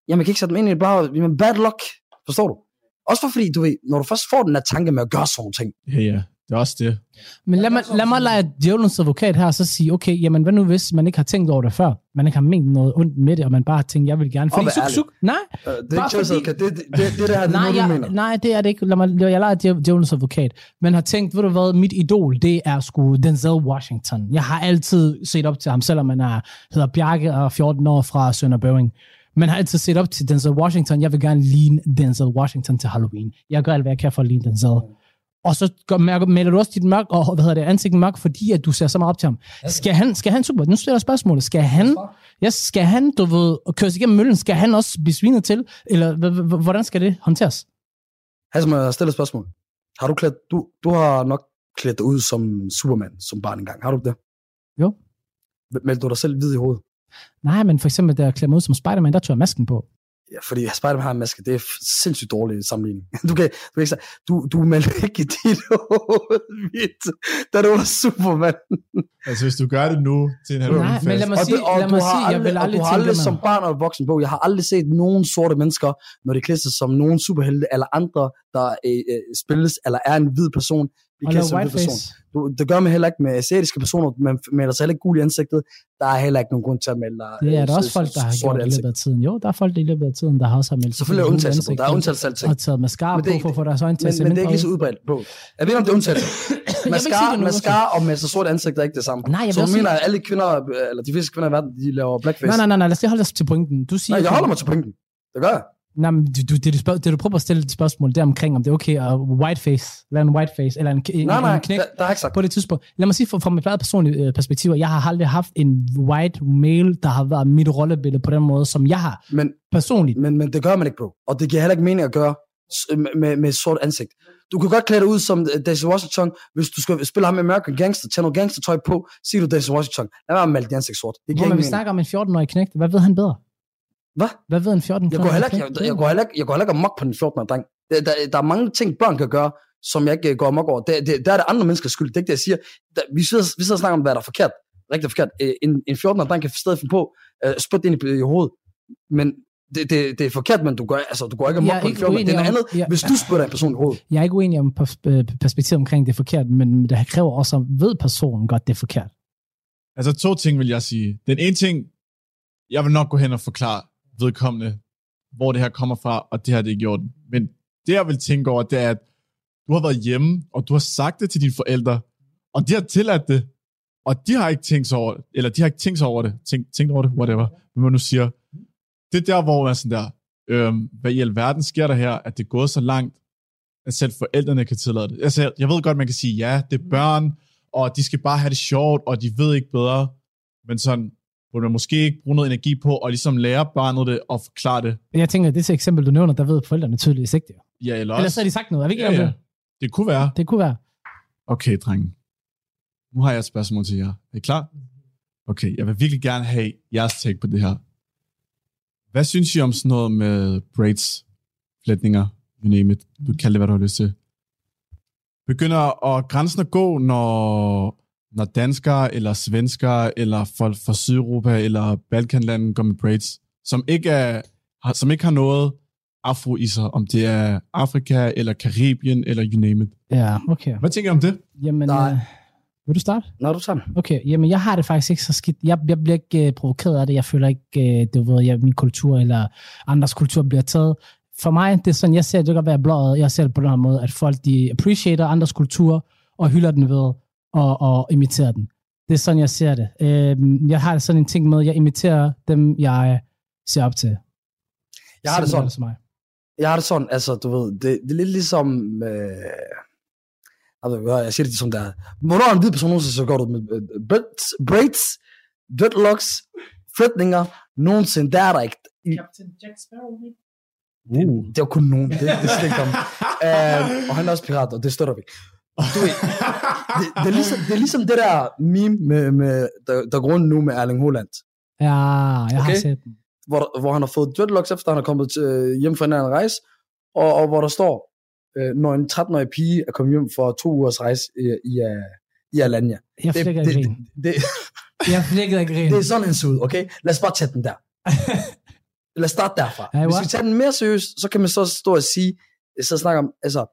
jamen jeg kan ikke sætte mig ind i et bla, men bad luck, forstår du? Også for fordi, du ved, når du først får den der tanke med at gøre sådan ting, Ja, ja, det er også det. Men lad mig, lad mig lege djævelens advokat her, og så sige, okay, jamen hvad nu hvis man ikke har tænkt over det før? Man ikke har ment noget ondt med det, og man bare har tænkt, jeg vil gerne. Og vær suk, suk. Nej, øh, det er ikke fordi- okay, det, det, det, det der, det er nej, noget, jeg, mener. nej, det er det ikke. Lad mig, jeg leger djæv- djævelens advokat. Man har tænkt, ved du hvad, mit idol, det er sgu Denzel Washington. Jeg har altid set op til ham, selvom man er, hedder Bjarke og er 14 år fra Sønder Bøving. Man har altid set op til Denzel Washington. Jeg vil gerne ligne Denzel Washington til Halloween. Jeg gør alt, hvad jeg kan for at ligne Denzel. Og så gør, maler du også dit mørk, og hvad hedder det, ansigt mørk, fordi at du ser så meget op til ham. Skal han, skal han super, nu stiller spørgsmålet, skal han, ja, skal han, du ved, køres igennem møllen, skal han også blive svinet til, eller hvordan skal det håndteres? Has, må jeg stille et spørgsmål? Har du klædt, du, du har nok klædt dig ud som Superman, som barn engang. Har du det? Jo. Meldte du dig selv hvid i hovedet? Nej, men for eksempel, da jeg klæder mig ud som Spider-Man, der tog jeg masken på. Ja, fordi Spider-Man har en maske. Det er sindssygt dårlig sammenligning. Du kan, du kan ikke sige, du, du meldte ikke dit hoved da du var Superman. Altså, hvis du gør det nu til en Nej, Halloween-fest, men lad mig Og, sige, det, og lad du mig har sige, jeg aldrig, vil og aldrig du har tænke aldrig som barn og voksen på, jeg har aldrig set nogen sorte mennesker, når de klæder sig som nogen superhelte, eller andre, der øh, øh, spilles, eller er en hvid person, lave sig som person. Du, det gør man heller ikke med asiatiske personer, man maler sig heller ikke gul i ansigtet. Der er heller ikke nogen grund til at dig, Det er øh, der også s- folk, der har gjort i ansigt. løbet af tiden. Jo, der er folk i løbet af tiden, der har også har meldt sig Selvfølgelig er undtagelser Der er undtagelser alting. Og taget mascara det på for at få deres øjne til at se men det er ikke lige så ud. udbredt på. Jeg ved ikke, om det er undtagelse. Jeg vil ikke sige Mascara, det mascara og med så sort ansigt er ikke det samme. Nej, jeg så du også mener, at alle kvinder, øh, eller de fleste kvinder i verden, de laver blackface? Nej, nej, nej, nej, lad os lige holde os til pointen. Du siger, Nej, jeg holder mig til pointen. Det gør jeg. Nej, men du, det, du, spørg, det, du prøver at stille et spørgsmål, det er omkring, om det er okay at whiteface, eller en whiteface, eller en, en, Nej, nej, en knæk der, der jeg ikke sagt. på det tidspunkt. Lad mig sige fra, fra mit eget personlige øh, perspektiv, jeg har aldrig haft en white male, der har været mit rollebillede på den måde, som jeg har Men, personligt. men, men det gør man ikke, bro. Og det giver heller ikke mening at gøre s- med, med, med sort ansigt. Du kan godt klæde dig ud som øh, Daisy Washington, hvis du skal spille ham med American Gangster, tage noget gangstertøj på, siger du Daisy Washington. Lad være med at male dit ansigt sort. Det Hvor giver man ikke vi snakker om en 14-årig knægt. Hvad ved han bedre? Hvad? Hvad ved en 14 Jeg går heller ikke, jeg, jeg, går heller jeg går heller ikke amok på den 14-årige dreng. Der, der, der, er mange ting, børn kan gøre, som jeg ikke øh, går amok over. Det, det, der er det andre menneskers skyld. Det er ikke det, jeg siger. Der, vi, sidder, vi sidder og snakker om, hvad der er forkert. Rigtig forkert. Øh, En, en 14-årig dreng kan stadig finde på uh, spytte ind i, i hovedet. Men det, det, det er forkert, men du går, altså, du går ikke Jeg amok på en ikke 14 Det er noget andet, Ja. hvis du spytter en person i hovedet. Jeg er ikke uenig om pers- øh, perspektivet omkring, det er forkert, men det kræver også, at ved personen godt, det er forkert. Altså to ting vil jeg sige. Den ene ting, jeg vil nok gå hen og forklare vedkommende, hvor det her kommer fra, og det her det er gjort. Men det jeg vil tænke over, det er, at du har været hjemme, og du har sagt det til dine forældre, og de har tilladt det, og de har ikke tænkt sig over det, eller de har ikke tænkt sig over det, tænkt, tænkt over det, whatever, hvad man nu siger. Det er der, hvor man er sådan der, øhm, hvad i alverden sker der her, at det er gået så langt, at selv forældrene kan tillade det. Altså, jeg ved godt, man kan sige, ja, det er børn, og de skal bare have det sjovt, og de ved ikke bedre. Men sådan, burde man måske ikke bruge noget energi på, og ligesom lære barnet det, og forklare det. Men jeg tænker, at det er eksempel, du nævner, der ved forældrene tydeligvis ikke det. Ja, eller Ellers også... så har de sagt noget. Er vi ikke ja, ja. det? Det kunne være. Det kunne være. Okay, drenge. Nu har jeg et spørgsmål til jer. Er I klar? Okay, jeg vil virkelig gerne have jeres take på det her. Hvad synes I om sådan noget med braids, flætninger, you name it, du kan kalde det, hvad du har lyst til. Begynder at grænsen at gå, når, når danskere, eller svenskere, eller folk fra Sydeuropa, eller Balkanlanden går med braids, som ikke, er, har, som ikke har noget afro i sig, om det er Afrika, eller Karibien, eller you name it. Ja, okay. Hvad tænker I om det? Jamen, Nej. øh, vil du starte? Når du tager. Okay, jamen jeg har det faktisk ikke så skidt. Jeg, jeg bliver ikke uh, provokeret af det. Jeg føler ikke, uh, det ved jeg, min kultur eller andres kultur bliver taget. For mig, det er sådan, jeg ser det kan godt være blåret. Jeg ser det på den her måde, at folk de appreciater andres kultur og hylder den ved og, og imiterer den. Det er sådan, jeg ser det. Uh, jeg har det sådan en ting med, at jeg imiterer dem, jeg ser op til. Jeg har det sådan. Som mig. Jeg har det sådan, altså, du ved, det, det er lidt ligesom, øh, jeg, hvad, jeg siger det som der. Hvornår er en hvid person nogensinde så godt ud med øh, braids, braids, dreadlocks, flætninger, nogensinde, der er der ikke. Captain Jack Sparrow, uh. Det er jo kun nogen, det, det er slet ikke om. uh, og han er også pirat, og det støtter vi. Du ved, det, det, er ligesom, det er ligesom det der meme, med, med, der, der går rundt nu med Erling Haaland. Ja, jeg har Okay. set den. hvor, hvor han har fået dreadlocks efter han er kommet til, øh, hjem fra en anden rejse, og, og hvor der står, øh, når en 13-årig pige er kommet hjem for to ugers rejse i, i, uh, i Alanya. Jeg Det, flækker det, det, grin. det, Jeg flækker ikke grin. det er sådan en sud, okay? Lad os bare tage den der. Lad os starte derfra. Ja, Hvis vi tager den mere seriøst, så kan man så stå og sige, så snakke om, altså,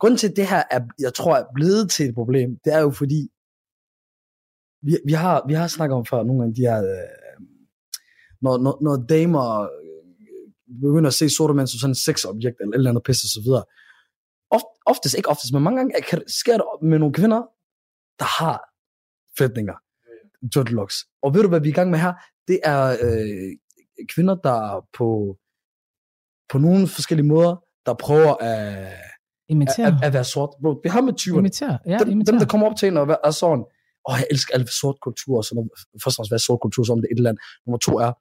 grunden til at det her er, jeg tror, er blevet til et problem, det er jo fordi, vi, vi, har, vi har snakket om før nogle gange de her, øh, når, når, når damer øh, begynder at se sorte mænd som sådan et sexobjekt, eller et eller andet pisse og så videre. Oft, oftest, ikke oftest, men mange gange kan, sker det med nogle kvinder, der har fætninger. dreadlocks. Og ved du, hvad vi er i gang med her? Det er øh, kvinder, der på, på nogle forskellige måder, der prøver at, Øh, at, at, at være sort. Bro, vi har med 20'erne. Imitere. Ja, dem, imitere. dem, der kommer op til en og er sådan, åh, jeg elsker alt sort kultur, og sådan noget. Først og fremmest, hvad sort kultur, så om det er et eller andet. Nummer to er,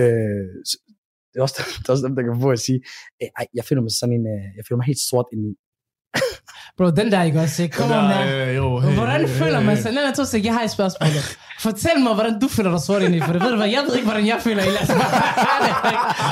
øh, det er også, det er også dem, der kan få at sige, "Øh, ej, jeg føler mig sådan en, øh, jeg føler mig helt sort ind i. Bro, den der, ikke også? Kom on, der. øh, jo, Hvordan føler man sig? Nej, nej, to sek, jeg har et spørgsmål. Fortæl mig, hvordan du føler dig sort ind i, for det ved du hvad, jeg ved ikke, hvordan jeg føler i.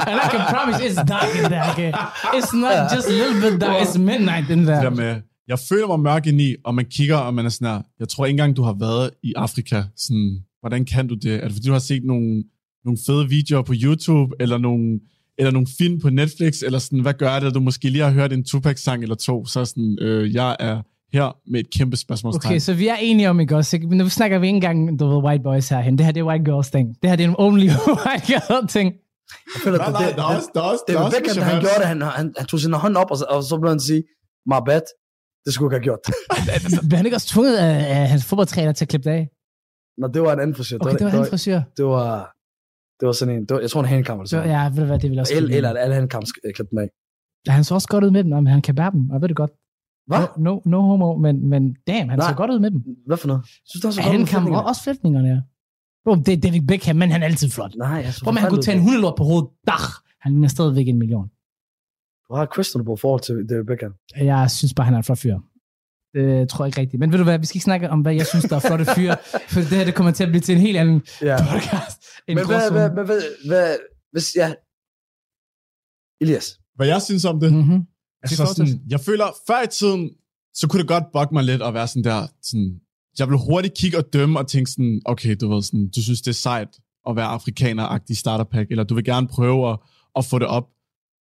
And I can promise it's dark in there, okay? It's not just a little bit dark, it's midnight in there. med, jeg føler mig mørk ind i, og man kigger, og man er sådan her, jeg tror ikke engang, du har været i Afrika. Sådan, hvordan kan du det? Er det fordi, du har set nogle, nogle fede videoer på YouTube, eller nogle, eller nogle film på Netflix, eller sådan, hvad gør det, at du måske lige har hørt en Tupac-sang eller to, så sådan, øh, jeg er her med et kæmpe spørgsmålstegn. Okay, så vi er enige om, ikke også? ikke? Men nu snakker vi ikke engang, du ved, white boys herhen. Det her, det er white girls ting. Det her, det er en only white girl ting. Jeg føler, Nej, nej, det, der er også, der er også, det var Beckham, en han gjorde det, han, han, han tog sin hånd op, og så, og så blev han sige, my bad, det skulle jeg ikke have gjort. Bliver han ikke også tvunget af, af hans fodboldtræner til at klippe det af? Nå, det var en anden frisør. Okay, det var hans frisyr. det var, Det var sådan en, det var, jeg tror en handkamp eller Så, sådan ja, ved du hvad, det vil jeg også Eller, eller alle handkamp klippede dem af. Ja, han så også godt ud med dem, og han kan bære dem, og jeg ved det godt. Hvad? No, no, no homo, men, men damn, han Nej. så godt ud med dem. Hvad for noget? Synes du også, Han kan også flætningerne, ja. Bro, det er David Beckham, men han er altid flot. Nej, jeg synes, Bro, men han kunne tage en hundelort på hovedet. Dach! Han ligner stadigvæk en million. Du har et questionable forhold til David Beckham. Jeg synes bare, han er en flot fyr. Det tror jeg ikke rigtigt. Men ved du hvad, vi skal ikke snakke om, hvad jeg synes, der er flotte fyre, for det her det kommer til at blive til en helt anden Ja. podcast. En Men hvad, hvad, hvad, hvad, hvad, hvis, ja. Elias. Hvad jeg synes om det? Mhm. Altså, sådan, jeg føler, før i tiden, så kunne det godt bukke mig lidt at være sådan der, sådan, jeg vil hurtigt kigge og dømme og tænke sådan, okay, du ved sådan, du synes det er sejt at være afrikaner-agtig starterpack, eller du vil gerne prøve at, at få det op,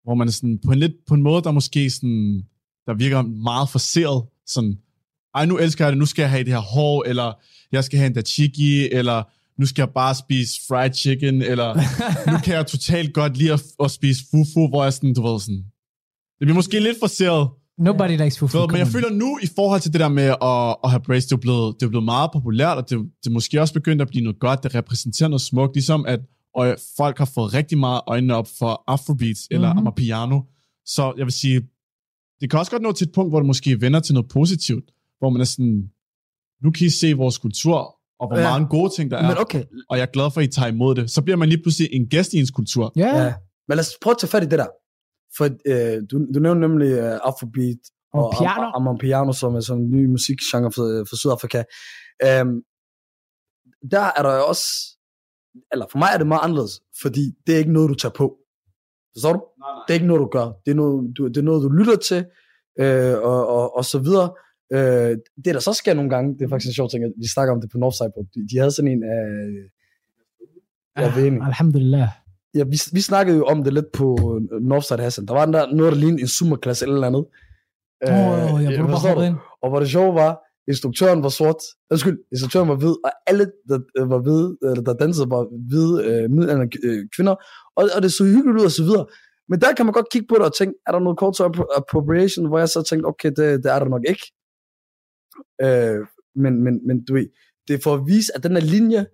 hvor man er sådan, på en, lidt, på en måde, der måske sådan, der virker meget forseret, sådan, ej, nu elsker jeg det, nu skal jeg have det her hår, eller jeg skal have en dachiki, eller nu skal jeg bare spise fried chicken, eller nu kan jeg totalt godt lide at, at spise fufu, hvor jeg sådan, du ved sådan, det bliver måske lidt forseret, Nobody likes fufu. men jeg føler nu, i forhold til det der med at, at have braids, det er, blevet, det er blevet meget populært, og det, det er måske også begyndt at blive noget godt, det repræsenterer noget smukt, ligesom at og folk har fået rigtig meget øjnene op for afrobeats eller Mhm. mm-hmm. amapiano. Så jeg vil sige, det kan også godt nå til et punkt, hvor det måske vender til noget positivt, hvor man er sådan, nu kan I se vores kultur, og hvor Ja. mange gode ting der er, Men okay, og jeg er glad for, at I tager imod det. Så bliver man lige pludselig en gæst i ens kultur. Ja, ja. Men lad os prøve at tage fat i det der. For øh, du, du nævnte nemlig uh, Afrobeat Og piano. Am- Am- piano, som er sådan en ny musikgenre for, for Sydafrika. Um, der er der også, eller for mig er det meget anderledes, fordi det er ikke noget, du tager på. Forstår du? Det er ikke noget, du gør. Det er noget, du, det er noget, du lytter til, øh, og, og, og så videre. Øh, det, der så sker nogle gange, det er faktisk en sjov ting, at vi snakker om det på Northside, de, de havde sådan en af... Jeg ved ikke. Alhamdulillah. Ja, vi, vi snakkede jo om det lidt på Northside Hassan. Der var den der, noget, der lignede en summerklasse eller noget andet. Åh, oh, jeg burde bare forstår hoppe du? ind. Og hvor det sjove var, instruktøren var sort. Undskyld, instruktøren var hvid, og alle, der øh, var hvide, eller der dansede, var hvide øh, middelalderne øh, kvinder. Og, og det så hyggeligt ud, og så videre. Men der kan man godt kigge på det og tænke, er der noget cultural appropriation, hvor jeg så tænkte, okay, det, det er der nok ikke. Øh, men, men, men du ved, det er for at vise, at den her linje,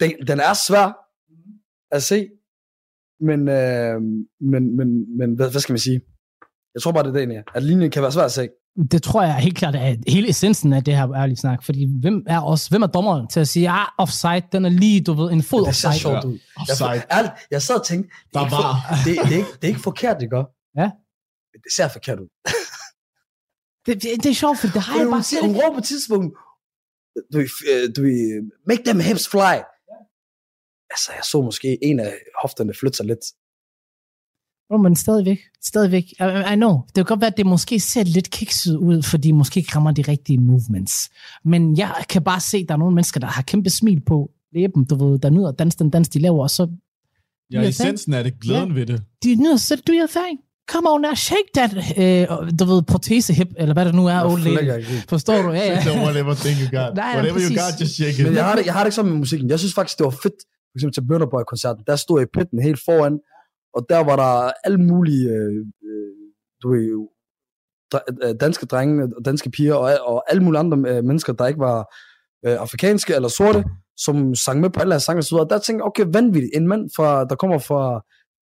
den, den er svær at se, men, øh, men, men, men hvad, hvad skal man sige? Jeg tror bare, det er det, at linjen kan være svær at se. Det tror jeg helt klart er hele essensen af det her ærlige snak. Fordi hvem er os, hvem er dommeren til at sige, ah, offside, den er lige, du ved, en fod Det ser offside. sjovt ud. Jeg, Offside. ærligt, jeg sad og tænkte, det Der er, ikke var. for, det, det, er ikke, det er ikke forkert, det gør. Ja. Men det ser forkert ud. Det, det, det er sjovt, for det har jeg bare set. hun råber på et tidspunkt, du, øh, du, ved, make them hips fly. Altså, jeg så måske en af hofterne flytte sig lidt. Oh, men stadigvæk, stadigvæk. I, I know. Det kan godt være, at det måske ser lidt kikset ud, fordi måske ikke rammer de rigtige movements. Men jeg kan bare se, at der er nogle mennesker, der har kæmpe smil på læben, du ved, der nyder at danse den dans, de laver, og så Ja, Ja, essensen er det, glæden ved det. de nyder selv, do your thing. Come on now, shake that, øh, du ved, protesehip, eller hvad det nu er, old lady. Forstår du? Ja, ja. So whatever thing you got. Nej, ja, whatever you got, just shake it. Men jeg har, det, jeg har det ikke sådan med musikken. Jeg synes faktisk, det var fedt. For eksempel til Burner Boy-koncerten, der stod jeg i pitten helt foran, og der var der alle mulige, øh, øh, du ved, øh, danske drenge og danske piger, og, og alle mulige andre øh, mennesker, der ikke var øh, afrikanske eller sorte, som sang med på alle her sange og så videre. Der tænkte jeg, okay, vanvittigt. En mand, fra, der kommer fra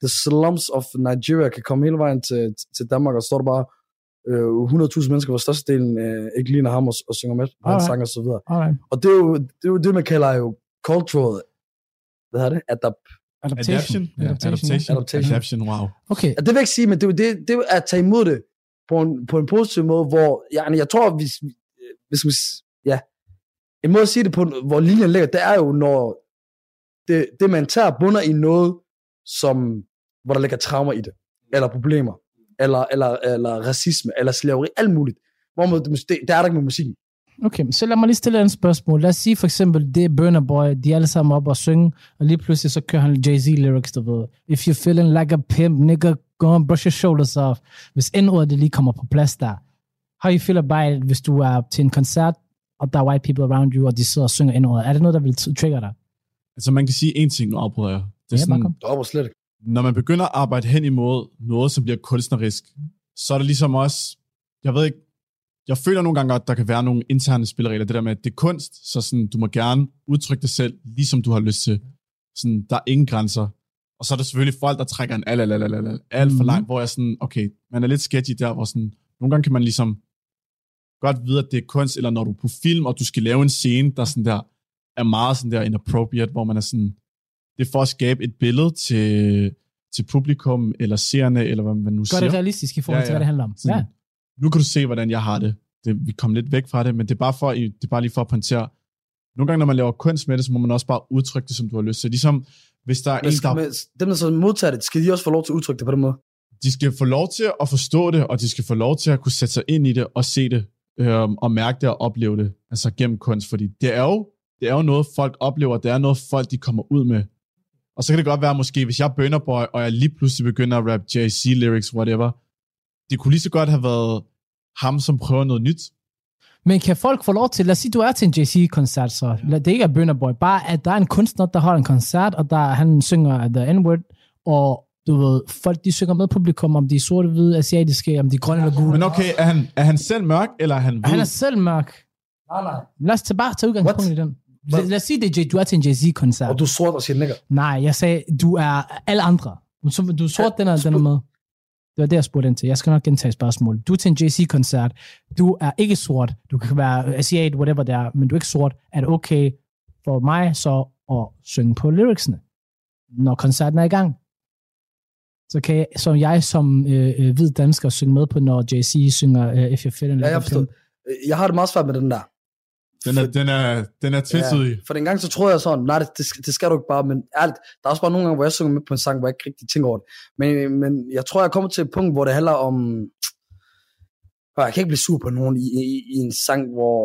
the slums of Nigeria, kan komme hele vejen til, til Danmark, og står der bare øh, 100.000 mennesker, hvor størstedelen øh, ikke ligner ham og, og synger med på hans sange og så videre. Alright. Og det er jo det, er jo det man kalder jo cultural, hvad hedder det? Adap Adaptation. Ja, Adaptation. adaptation. Adaptation. Adaptation, wow. Okay. Ja, det vil jeg ikke sige, men det er jo det, det er at tage imod det på en, på en positiv måde, hvor jeg, jeg tror, hvis, hvis man, s- ja, en måde at sige det på, hvor linjen ligger, det er jo, når det, det man tager bunder i noget, som, hvor der ligger traumer i det, eller problemer, eller, eller, eller racisme, eller slaveri, alt muligt. Hvor man, det, det er der ikke med musikken. Okay, så lad mig lige stille et spørgsmål. Lad os sige for eksempel, det er Burner Boy, de er alle sammen op og synge, og lige pludselig så kører han Jay-Z lyrics, du ved. If you're feeling like a pimp, nigga, go and brush your shoulders off. Hvis n-ordet det lige kommer på plads der. How you feel about it, hvis du er til en koncert, og der er white people around you, og de sidder og synger n-ordet? Er det noget, der vil trigger dig? Altså man kan sige en ting, nu afbryder jeg. Det er Ja, bare sådan, var slet ikke. når man begynder at arbejde hen imod noget, som bliver kunstnerisk, så er det ligesom også, jeg ved ikke, jeg føler nogle gange, at der kan være nogle interne spilleregler, det der med, at det er kunst, så sådan, du må gerne udtrykke dig selv, ligesom du har lyst til. Sådan, der er ingen grænser. Og så er der selvfølgelig folk, der trækker en alt, alt, alt, alt, alt, alt for Mhm. langt, hvor jeg sådan, okay, man er lidt sketchy der, hvor sådan, nogle gange kan man ligesom godt vide, at det er kunst, eller når du er på film, og du skal lave en scene, der sådan der, er meget sådan der inappropriate, hvor man er sådan, det er for at skabe et billede til, til publikum, eller seerne, eller hvad man nu Gør siger. det realistisk i forhold Ja, til, ja. hvad det handler om. Sådan, Ja. Nu kan du se, hvordan jeg har det. det. Vi kom lidt væk fra det, men det er bare, for, det er bare lige for at pointere. Nogle gange, når man laver kunst med det, så må man også bare udtrykke det, som du har lyst til. Ligesom, hvis der er Men en, der, men dem, der så modtager det, skal de også få lov til at udtrykke det på den måde? de skal få lov til at forstå det, og de skal få lov til at kunne sætte sig ind i det, og se det, øhm, og mærke det, og opleve det, altså gennem kunst, fordi det er jo, det er jo noget, folk oplever, det er noget, folk de kommer ud med. Og så kan det godt være, måske, hvis jeg er Burner Boy, og jeg lige pludselig begynder at rap JC-lyrics, whatever, det kunne lige så godt have været ham, som prøver noget nyt. Men kan folk få lov til, lad os sige, du er til en JC-koncert, så lad det ikke er Burner Boy, bare at der er en kunstner, der holder en koncert, og der han synger The N-word, og du ved, folk de synger med publikum, om de er sorte, hvide, asiatiske, om de er grønne eller gule. Men okay, er han, er han selv mørk, eller er han hvid? Han er selv mørk. Nej, nej. Lad os tage bare tage udgangspunkt What? i den. Lad, lad os sige, det er, du er til en JC-koncert. Og du er sort og siger nigger. Nej, jeg sagde, du er alle andre. Du er sort, den er, den er med. Det var det, jeg spurgte ind til. Jeg skal nok gentage spørgsmålet. Du er til en JC-koncert. Du er ikke sort. Du kan være asiat, whatever det er, men du er ikke sort. Er det okay for mig så at synge på lyricsene, når koncerten er i gang? Så kan jeg, som jeg som øh, øh, hvid dansker synge med på, når JC synger øh, If You're Fit and Ja, jeg forstår. Jeg har det meget svært med den der. Den er, den er, den er tvetydig. For en gang så troede jeg sådan, nej, det, det, skal, det skal du ikke bare, men ærligt, der er også bare nogle gange, hvor jeg synger med på en sang, hvor jeg ikke rigtig tænker over det. Men, men jeg tror, jeg kommer til et punkt, hvor det handler om, jeg kan ikke blive sur på nogen i, i, i en sang, hvor,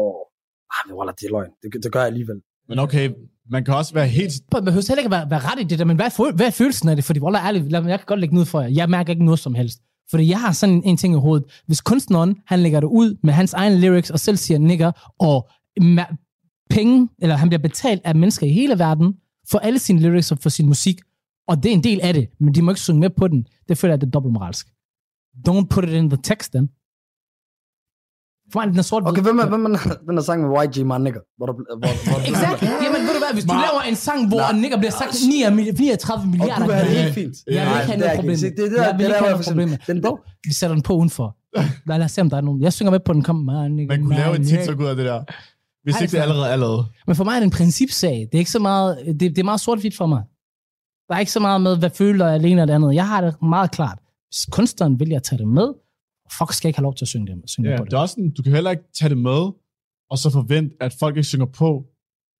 ah, men wallah, det er løgn, det, det gør jeg alligevel. Men okay, man kan også være helt... Man behøver heller ikke være, være ret i det der, men hvad er, føl- hvad er følelsen af det? Fordi, Wallah, ærligt, lad mig- jeg kan godt lægge noget for jer. Jeg mærker ikke noget som helst. Fordi jeg har sådan en, en ting i hovedet. Hvis kunstneren, han lægger det ud med hans egen lyrics, og selv siger nigger, og penge, eller han bliver betalt af mennesker i hele verden, for alle sine lyrics og for sin musik, og det er en del af det, men de må ikke synge med på den. Det føler jeg, det er dobbeltmoralsk. Don't put it in the text, then. For den er sort Okay, hvem er, hvem er den der sang med YG, man nigger? Hvor hvor, hvor, Exakt. Jamen, ved du hvad, hvis du laver en sang, hvor Nej. nigger bliver sagt 39 39 Og milliarder du vil have det helt fint. Jeg vil ikke have det er noget problem. det er det, jeg vil det ikke have der, noget problem. eksempel- den- Bro, vi sætter den på udenfor. Lad, lad os se, om der er nogen. Jeg synger med på den. Kom, man, nigga, Man kunne lave en nigga. TikTok ud af det der. Hvis Ej, ikke det allerede er lavet. Men for mig er det en principsag. Det er ikke så meget, det, det er meget sort-hvidt for mig. Der er ikke så meget med, hvad føler jeg alene og det andet. Jeg har det meget klart. Hvis kunstneren vil jeg tage det med, fuck skal jeg ikke have lov til at synge det, synge Ja, på det det. er også sådan, du kan heller ikke tage det med, og så forvente, at folk ikke synger på.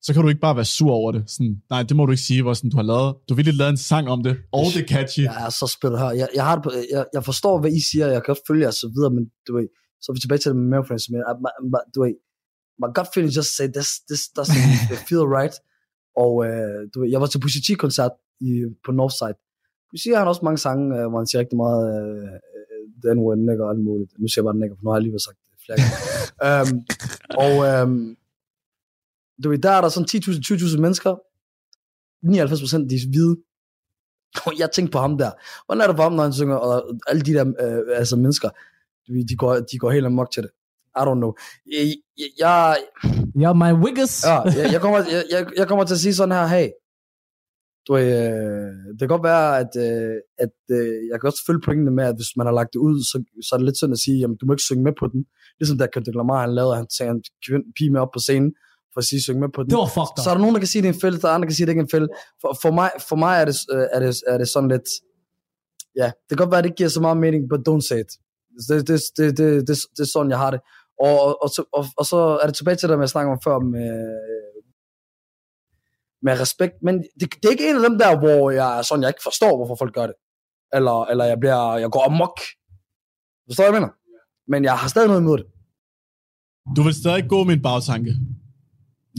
Så kan du ikke bare være sur over det. Sådan, nej, det må du ikke sige, hvor sådan, du har lavet, du har virkelig lavet en sang om det, og det er catchy. Jeg er så spillet her. Jeg, jeg, har det på, jeg, jeg forstår, hvad I siger, jeg kan godt følge jer og så videre, men du ved, så er vi tilbage til det med Mailfriends, men du ved, my gut feeling just say, this, this doesn't feel right. Og uh, du ved, jeg var til Pusha T-koncert i, på Northside. Pusha har også mange sange, uh, hvor han siger rigtig meget uh, den word nigger og alt muligt. Nu siger jeg bare nigger, for nu har jeg lige sagt det flere gange. um, og um, du ved, der er der sådan 10.000, 20.000 mennesker. 99% de er hvide. Og jeg tænkte på ham der. Hvordan er det for ham, når han synger, og alle de der øh, altså mennesker, de går, de går helt amok til det. I don't know. Jeg, jeg, jeg, Ja, my wiggers. ja, jeg, jeg, kommer, jeg, jeg, jeg kommer til at sige sådan her, hey, du øh, det kan godt være, at, øh, at øh, jeg kan også følge pointene med, at hvis man har lagt det ud, så, så er det lidt synd at sige, jamen du må ikke synge med på den. Ligesom da Kendrick Lamar, han lavede, han tager en kvinde, pige med op på scenen, for at sige, synge med på den. Det var fucked up. Så er der nogen, der kan sige, det er en fælde, der er andre, der kan sige, det ikke er en fælde. For, for, mig, for mig er det, øh, er, det, er det sådan lidt, ja, det kan godt være, at det ikke giver så meget mening, but don't say it. Det, det, det, det, det, det er sådan, jeg har det. Og, og, og, så- og, og så er det tilbage til det, jeg snakkede om før, med, med respekt. Men det, det er ikke en af dem der, hvor jeg er sådan, jeg ikke forstår, hvorfor folk gør det. Eller, eller jeg, bliver, jeg går amok. Forstår jeg mener? Men jeg har stadig noget imod det. Du vil stadig gå med en bagtanke.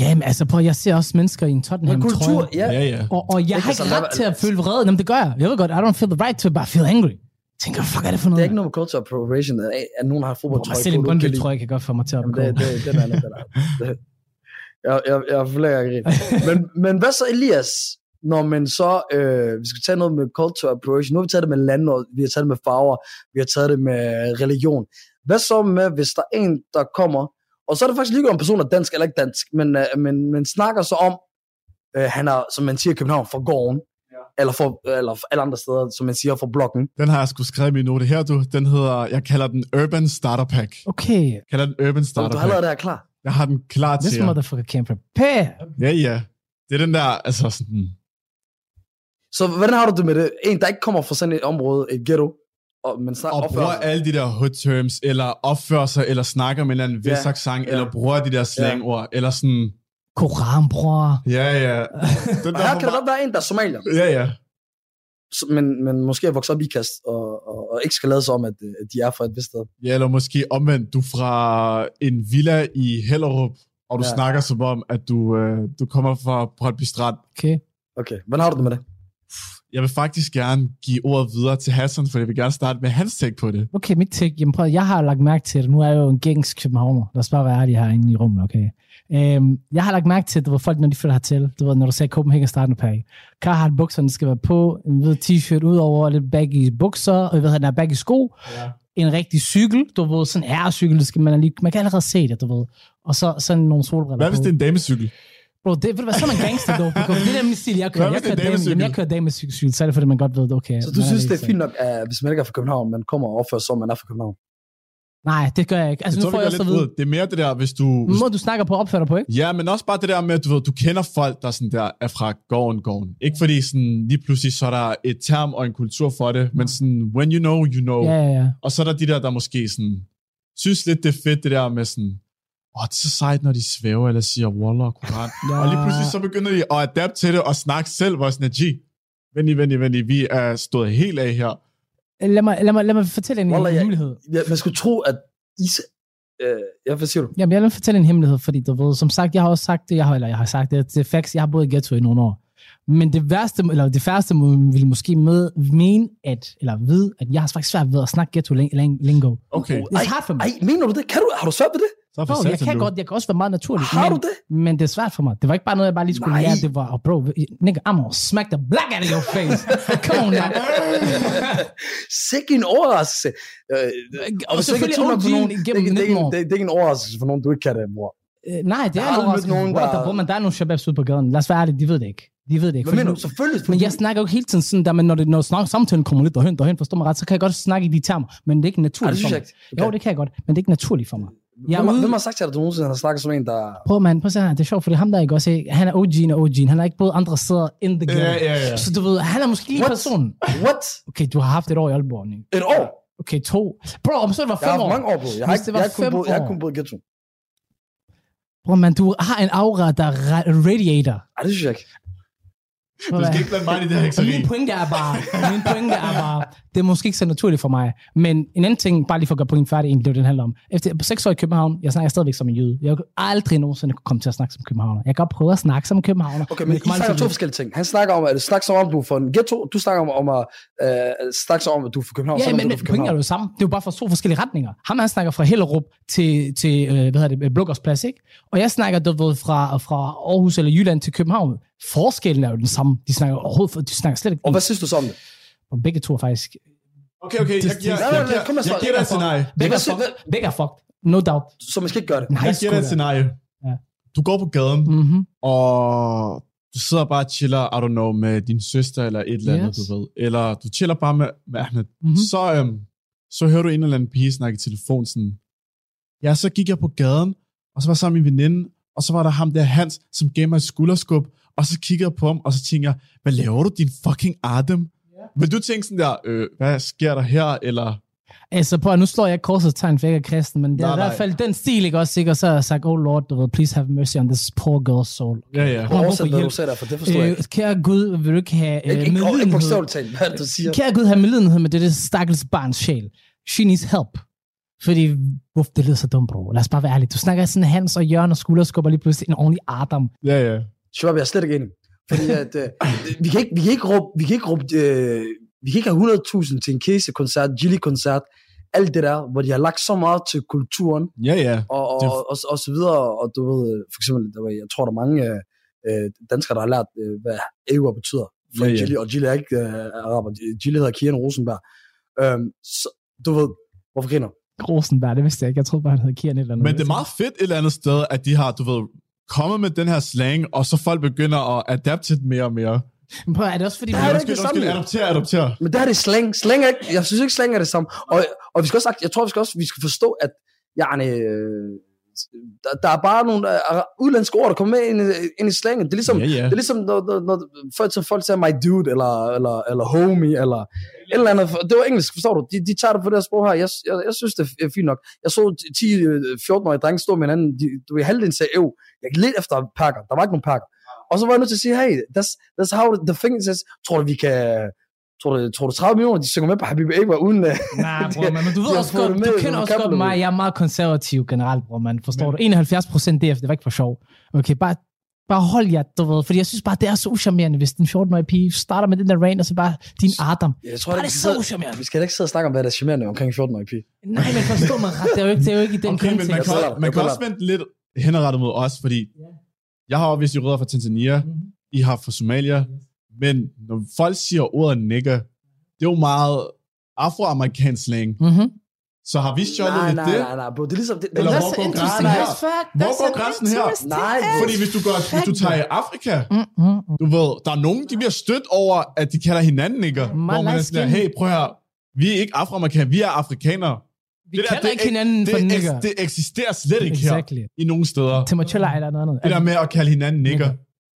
Jamen, altså, prøv, jeg ser også mennesker i en Men Tottenham kultur, ja. Ja, ja. Og, og jeg Ikke har ikke så ret til at føle vrede. Jamen, det gør jeg. Jeg ved godt, I don't feel the right to bare feel angry. Tænker, fuck er det for Det noget? er ikke noget med culture appropriation, at, at nogen har fodboldtrøje på, Brøndby kan lide. tror jeg kan godt få mig til at Jamen, gå. det, det, den er den er. Det, jeg, jeg, jeg forlægger ikke men, men hvad så, Elias, når man så, øh, vi skal tage noget med culture appropriation, nu har vi taget det med land, vi har taget det med farver, vi har taget det med religion. Hvad så med, hvis der er en, der kommer, og så er det faktisk ligegyldigt, om personen er dansk eller ikke dansk, men, øh, men, men snakker så om, øh, han er, som man siger i København, fra gården, eller for, eller for alle andre steder, som man siger, for blokken. Den har jeg sgu skrevet i min note her, du. Den hedder, jeg kalder den Urban Starter Pack. Okay, Jeg kalder den Urban Så Starter du har allerede Pack. det her klar. Jeg har den klar this til jer. motherfucker can prepare. Ja, ja. Det er den der, altså sådan... Så hvordan har du det med det? En, der ikke kommer fra sådan et område, et ghetto, og, men snart Og opfører bruger sig. alle de der hood terms, eller opfører sig, eller snakker med en eller anden Ja, vestsang, ja. eller bruger de der slangord, eller sådan... Koran, bror. Ja, ja. Den Og der her kan der godt være en, der er somalier, Ja, ja. men, men måske er vokset op i kast, og, og, og ikke skal lade sig om, at, at de er fra et vist sted. Ja, eller måske omvendt, du er fra en villa i Hellerup, og du Ja. ja. snakker som om, at du, øh, du kommer fra Brøndby Strand. Okay. Okay, hvordan har du det med det? Jeg vil faktisk gerne give ordet videre til Hassan, for jeg vil gerne starte med hans take på det. Okay, mit take. Jamen prøv, jeg har lagt mærke til det. Nu er jeg jo en gængs københavner. Lad os bare være ærlige herinde i rummet, okay? Øhm, jeg har lagt mærke til, at det var folk, når de flytter hertil. Du ved, når du sagde Copenhagen startende pack. Carhartt bukserne skal være på, en hvid t-shirt ud over, lidt baggy bukser, og jeg ved, den er baggy sko. Ja. En rigtig cykel, du ved, sådan en det skal man, lige, man kan allerede se det, du ved. Og så sådan nogle solbriller Hvad hvis på. det er en damecykel? Bro, det, ved du hvad, så er man gangster, dog. because Det er min stil, jeg kører. Jeg er kører, dame, jeg kører damecykel, så er det fordi, man godt ved, okay. Så du synes, det er fint nok, at hvis man ikke er fra København, man kommer og opfører sig, som man er fra København? Nej, det gør jeg ikke. Altså, Jeg nu tror, får jeg går så lidt ud. Det er mere det der, hvis du... må du snakker på dig på, ikke? Ja, men også bare det der med, at du, ved, du kender folk, der sådan der er fra gården, gården. Ikke fordi sådan, lige pludselig så er der et term og en kultur for det, men sådan, when you know, you know. Ja, ja, ja. Og så er der de der, der måske sådan, synes lidt, det er fedt, det der med sådan, åh, det er så sejt, når de svæver, eller siger Wallah og Koran. Ja. Og lige pludselig så begynder de at adapte til det, og snakke selv, hvor sådan, G, venlig, venlig, venlig, vi er stået helt af her. Lad mig, lad mig, lad mig fortælle en Wallah, jeg- hemmelighed. Ja, man skulle tro, at is... Øh, ja, hvad siger du? Jamen, jeg vil fortælle en hemmelighed, fordi du ved, som sagt, jeg har også sagt det, jeg har, eller jeg har sagt det, det er facts, jeg har boet i ghetto i nogle år. Men det værste, eller det færreste må- vil måske med, mene, at, eller vide, at jeg har faktisk svært ved at snakke ghetto ling- ling- lingo. Okay, Det er hard for mig. Ej, mener du det? Kan du, har du svært ved det? så Bro, for jeg kan du. godt, jeg kan også være meget naturlig. Har men, du det? Men det er svært for mig. Det var ikke bare noget, jeg bare lige skulle Nej. lære. Det var, oh, bro, nigga, I'm gonna smack the black out of your face. Come on now. Sikke en overraskelse. Øh, Og ikke selvfølgelig nogen, det, det, det, er 19 ikke, år. det, det er ikke en overraskelse for nogen, du ikke kan det, bror. Øh, nej, det Jeg er har overraskelse. nogen, der- the- Bro, men der er nogle shababs ude på gaden. Lad os være ærlige, de ved det ikke. De ved det ikke. Hvad mener du? Selvfølgelig. Men jeg snakker jo ikke hele tiden sådan der, men når, det, når snak, samtalen kommer lidt derhen, derhen, forstår mig ret, så kan jeg godt snakke i de termer, men det er ikke Ej, naturligt det synes for jeg mig. ikke. Jo, det kan jeg godt, men det er ikke naturligt for mig. Jeg er Hvem, ude- hvem har sagt til dig, at du nogensinde har snakket som en, der... Prøv man, prøv at se her, det er sjovt, fordi ham der ikke også, han er OG'en og OG'en, han har ikke boet andre steder in the game. Ja, ja, ja. Så du ved, han er måske lige What? personen. What? Okay, du har haft et år i Aalborg, ikke? Et år? Okay, to. Bro, om så det var Jeg har fem år. mange år på. Jeg har, ikke, det var jeg, har fem jeg har år. kun boet i ghetto. Bro, man, du har en aura, der radiator. Ej, det synes jeg ikke. Du skal ikke blande mig i det her hekseri. min pointe er bare, min pointe er bare, det er måske ikke så naturligt for mig. Men en anden ting, bare lige for at gøre pointen færdig, egentlig, det den handler om. Efter på seks år i København, jeg snakker stadigvæk som en jøde. Jeg vil aldrig nogensinde kunne komme til at snakke som københavner. Jeg kan godt prøve at snakke som københavner. Okay, men I det kommer snakker om to forskellige ting. Han snakker om, at du snakker som om, du er fra en ghetto. Du snakker om, om at øh, snakke som om, at du er fra København. Ja, men, men er fra pointen er jo samme. Det er jo bare for to forskellige retninger. Ham han snakker fra Hellerup til, til øh, hvad hedder det, Blukkers Plads, ikke? Og jeg snakker du ved, fra, fra Aarhus eller Jylland til København. Forskellen er jo den samme. De snakker overhovedet, de snakker slet ikke. Og hvad synes du så om det? Og begge to er faktisk... Okay, okay, jeg jeg med jeg svaret. giver dig et scenarie. Begge er fucked. Begge er fucked. No doubt. Så man skal ikke gøre det. Nej, Jeg giver dig et scenarie. Ja. Du går på gaden, Mm-hmm. og du sidder bare og chiller, I don't know, med din søster eller et eller andet, Yes. du ved. Eller du chiller bare med, med Ahmed. Mhm. Så, øhm, så hører du en eller anden pige snakke i telefon sådan, ja, så gik jeg på gaden, og så var jeg sammen med min veninde, og så var der ham der Hans, som gav mig et skulderskub, og så kiggede jeg på ham, og så tænker jeg, hvad laver du, din fucking Adam? Vil du tænke sådan der, øh, hvad sker der her, eller... Altså, på, nu slår jeg korsets tegn, for jeg er kristen, men det er Nej, i hvert fald den stil, ikke også, ikke? Og så har jeg sagt, oh Lord, du ved, please have mercy on this poor girl's soul. Ja, ja. For Oversæt, hvad du der, for det forstår jeg Øh, ikke. kære Gud, vil du ikke have øh, Ikke, ikke, ikke medlidenhed? bogstaveligt talt, hvad er det, du siger? Kære Gud, have medlidenhed med det, det stakkels barns sjæl. She needs help. Fordi, uff, det lyder så dumt, bro. Lad os bare være ærlige. Du snakker sådan Hans og Jørgen og skulderskubber lige pludselig en ordentlig Adam. Ja, ja. Shabab, jeg er slet ikke enig. Fordi at, øh, vi, kan ikke, vi kan ikke råbe, vi kan ikke råbe, øh, vi kan ikke have 100.000 til en Casey-koncert, Gilly-koncert, alt det der, hvor de har lagt så meget til kulturen, Ja, ja. og, og, Det- og, og, og så videre, og du ved, øh, for eksempel, der var, jeg tror, der er mange øh, danskere, der har lært, øh, hvad Ewa betyder, for Ja, ja. Gilly, og Gilly er ikke øh, araber, Gilly hedder Kian Rosenberg. Øhm, så, du ved, hvorfor griner? Rosenberg, det vidste jeg ikke. Jeg troede bare, han hed Kian et eller andet. Men det er meget fedt et eller andet sted, at de har, du ved, kommet med den her slang, og så folk begynder at adapte det mere og mere. Men prøv, er det også fordi... Det man- er Undskyld, ikke det samme, undskyld, jo. adopter, adopter. Men der er det slang. Slang er ikke, jeg synes ikke, slang er det samme. Og, og vi skal også, sagt- jeg tror, vi skal også vi skal forstå, at yani, øh, der, der er bare nogle øh, udlandske ord, der kommer med ind, i- ind i slangen. Det er ligesom, Ja, ja. det er ligesom når, når, når folk, som folk siger my dude, eller, eller, eller homie, eller et eller andet. Det var engelsk, forstår du? De, de tager det på det her sprog her. Jeg, jeg, jeg synes, det er fint nok. Jeg så 10-14-årige drenge stå med hinanden. De, du ved, halvdelen sagde, øv. Jeg gik lidt efter pakker. Der var ikke nogen pakker. Og så var jeg nødt til at sige, hey, that's, that's how the thing is. Tror du, vi kan... Tror du, tror du 30 millioner, de synger med på Habibi Eba uden... øh, Nej, bror, man, men du ved også godt, du kender også godt mig, jeg er meget konservativ generelt, bror, man, forstår du? 71 procent DF, det var ikke for sjov. Okay, bare, bare hold jer, du ved, fordi jeg synes bare, det er så uschammerende, hvis den 14-årige pige starter med den der rain, og så bare din Adam. Jeg tror, Bare det, det vi, er så sidder, uschammerende. vi skal da ikke sidde og snakke om, hvad der er charmerende omkring 14-årige pige. Nej, men forstå mig ret, det er jo ikke, det er jo ikke i den Okay, men man kontekst. kan, også, man kan også vente lidt henrettet mod os, fordi jeg har vist rødder fra Tanzania, Mhm. I har fra Somalia, men når folk siger ordet nigger, det er jo meget afroamerikansk slang. Mhm. Så har vi stjålet Nej, nej, det? nej, nej, bro. Det er ligesom... Det, det, Eller det, hvor går grænsen her? Hvor går grænsen her? Nej, Fordi hvis du, går, hvis du tager i Afrika, Mm, mm, mm. du ved, der er nogen, de bliver stødt over, at de kalder hinanden nigger. My Hvor man er sådan, der, hey, prøv her, vi er ikke afroamerikanere, vi er afrikanere. Vi Det der, kalder det ikke er- hinanden for Det, nigger. eks, det eksisterer slet ikke Exactly. her i nogen steder. Timotella eller noget andet. Det der med at kalde hinanden nigger.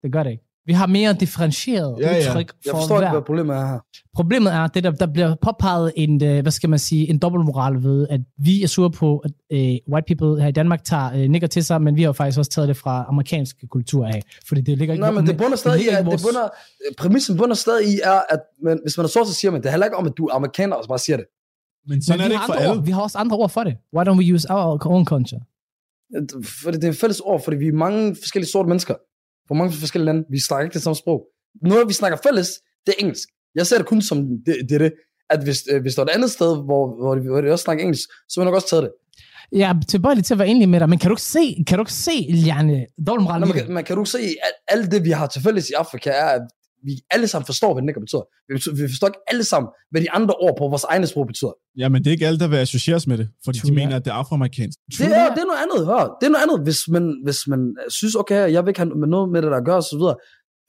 Det gør det ikke. Vi har mere differentieret Ja, ja. udtryk jeg for forstår ikke, hver. hvad problemet er her. Problemet er, det der, der bliver påpeget en, øh, hvad skal man sige, en dobbeltmoral ved, at vi er sure på, at øh, white people her i Danmark tager øh, nigger til sig, men vi har jo faktisk også taget det fra amerikansk kultur af, fordi det ligger ikke... Nej, men det bunder stadig i, ligger at ikke det bunder, præmissen bunder stadig i, er, at man, hvis man er sort, så siger man, det handler ikke om, at du er amerikaner, og så bare siger det. Men sådan men er vi det har ikke for andre alle. ord. Vi har også andre ord for det. Why don't we use our own culture? For det er en fælles ord, fordi vi er mange forskellige sorte mennesker. Fra mange forskellige lande. Vi snakker ikke det samme sprog. Noget, vi snakker fælles, det er engelsk. Jeg ser det kun som det, det, det at hvis, øh, hvis der er et andet sted, hvor, hvor, de, hvor de også snakker engelsk, så vil jeg nok også tage det. Jeg er tilbøjelig til at være enig med dig, men kan du ikke se, kan du ikke se, Janne, dobbeltmoral Nå, i man, kan, man kan du ikke se, at alt det, vi har til fælles i Afrika, er, at vi alle sammen forstår, hvad det ikke betyder. Vi, betyder- vi forstår ikke alle sammen, hvad de andre ord på vores egne sprog betyder. Ja, men det er ikke alle, der vil associeres med det, fordi True de mener, at det er afroamerikansk. Det er, det er noget andet, hør. Det er noget andet, hvis man, hvis man synes, okay, jeg vil ikke have noget med det, der gør, så videre.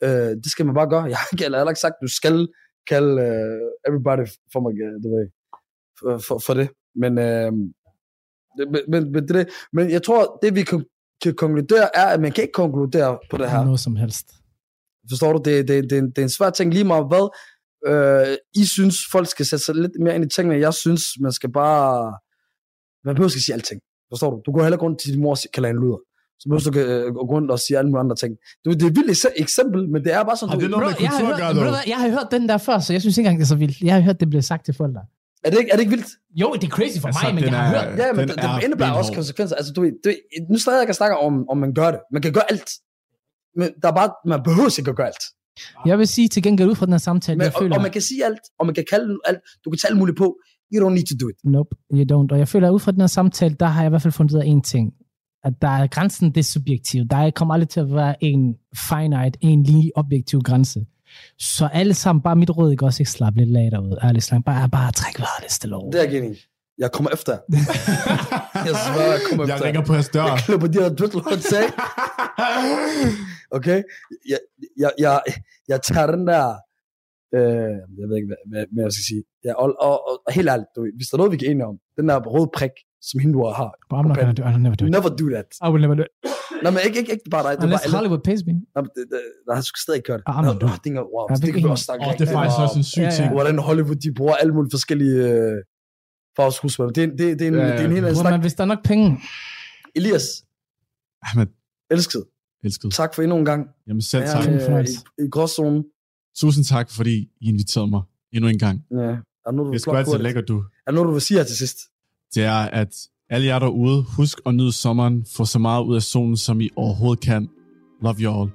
Øh, det skal man bare gøre. Jeg har ikke- heller ikke sagt, du skal kalde uh, everybody for mig, uh, the way, for, for, for det. Men, det, men, men, men, det, men jeg tror, det vi kan, kan konkludere, er, at man kan ikke konkludere på det her. Noget som helst. Forstår du? Det, det, det, det er en svær ting lige meget hvad. Øh, I synes, folk skal sætte sig lidt mere ind i tingene. Jeg synes, man skal bare... Man behøver ikke sige alting. Forstår du? Du går heller ikke rundt til din mor og kalder hende luder. Så behøver du ikke øh, gå rundt og sige alle mulige andre ting. Det, det er et vildt ekse- eksempel, men det er bare sådan... Har du, det noget med Bro, jeg, har hørt, du jeg har hørt den der før, så jeg synes ikke engang, det er så vildt. Jeg har hørt, det blev sagt til folk der. er, det ikke, er det ikke vildt? Jo, det er crazy for Altså, mig, men jeg har er- hørt... Ja, men det, er det indebærer også konsekvenser. Altså, du, det, nu stadig jeg kan snakke om, om man gør det. Man kan gøre alt. Der er bare, man behøver ikke at gøre alt. Jeg vil sige til gengæld ud fra den her samtale, Men, jeg og, føler... og, man kan sige alt, og man kan kalde alt. Du kan tage alt muligt på. You don't need to do it. Nope, you don't. Og jeg føler, at ud fra den her samtale, der har jeg i hvert fald fundet ud af en ting. At der er grænsen, det er subjektivt. Der kommer aldrig til at være en finite, en lige objektiv grænse. Så alle sammen, bare mit råd, ikke også ikke slappe lidt lag derude. Ærligt slang. Bare, bare træk vejret lidt stille over. Det er i. Jeg kommer efter. jeg svarer, jeg kommer Jeg efter. ringer på jeres dør. Jeg klipper de her dreadlocks af. Okay? Jeg, jeg, jeg, jeg tager den der... Øh, jeg ved ikke, hvad, hvad, hvad jeg skal sige. Ja, og, og, og, og helt ærligt, du, hvis der er noget, vi kan enige om, den der røde prik, som hinduer har. But I'm not gonna do, I'll never do it. Never do that. I will never do it. Nej, men ikke, ikke, ikke bare dig. Det Unless bare. Hollywood pays me. Men det, det, nej, du skal stadig ikke. Ah, I'm not doing nå, det er, wow, Jeg det kan vi også snakke Åh, det er faktisk også en syg ting. om. Hvordan Hollywood, de bruger alle mulige forskellige øh, farveskuespillere. Det, er- det, det, er en, Ja, det er en helt anden snak. man, hvis der er nok penge, Elias, Ahmed, elsket. elsket. Tak for endnu en gang. Jamen selv tak. Jeg er fornøjelse. i, i gråzonen. Tusind tak, fordi I inviterede mig endnu en gang. Ja. Er noget, du Det er plukke altid lækkert, du. Er noget, du vil sige her til sidst? Det er, at alle jer derude, husk at nyde sommeren. Få så meget ud af solen, som I overhovedet kan. Love you all.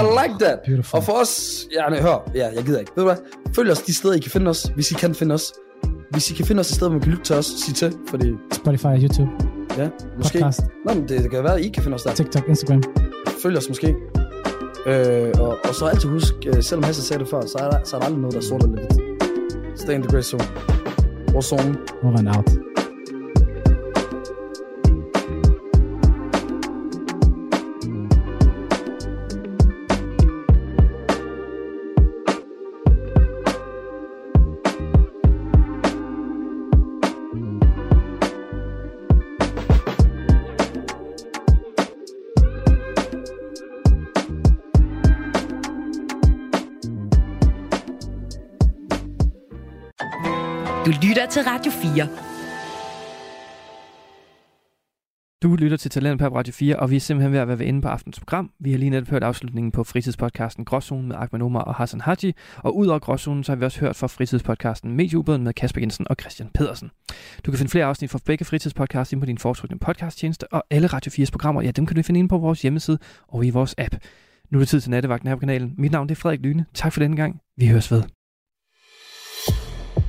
I like that. Beautiful. Og for os, ja, nej, hør, ja, jeg gider ikke. Ved du hvad? Følg os de steder, I kan finde os, hvis I kan finde os. Hvis I kan finde os et sted, hvor man kan lytte til os, sig til, fordi, Spotify, YouTube, ja, måske. podcast, Nå, men det, det kan være, at I kan finde os der. TikTok, Instagram. Følg os måske. Øh, og, og så altid husk, øh, selvom Hasse sagde det før, så er der, så er der aldrig noget, der er sort eller hvidt. Stay in the gray zone. Vores zone. Over and out. Til Radio 4. Du lytter til Talent på Radio 4, og vi er simpelthen ved at være inde på aftens program. Vi har lige netop hørt afslutningen på fritidspodcasten Gråzonen med Ahmed Omar og Hassan Haji. Og ud over Gråzonen, så har vi også hørt fra fritidspodcasten Medieubåden med Kasper Jensen og Christian Pedersen. Du kan finde flere afsnit fra begge fritidspodcasts ind på din foretrukne podcasttjeneste, og alle Radio 4's programmer, ja, dem kan du finde ind på vores hjemmeside og i vores app. Nu er det tid til nattevagten her på kanalen. Mit navn er Frederik Lyne. Tak for denne gang. Vi høres ved.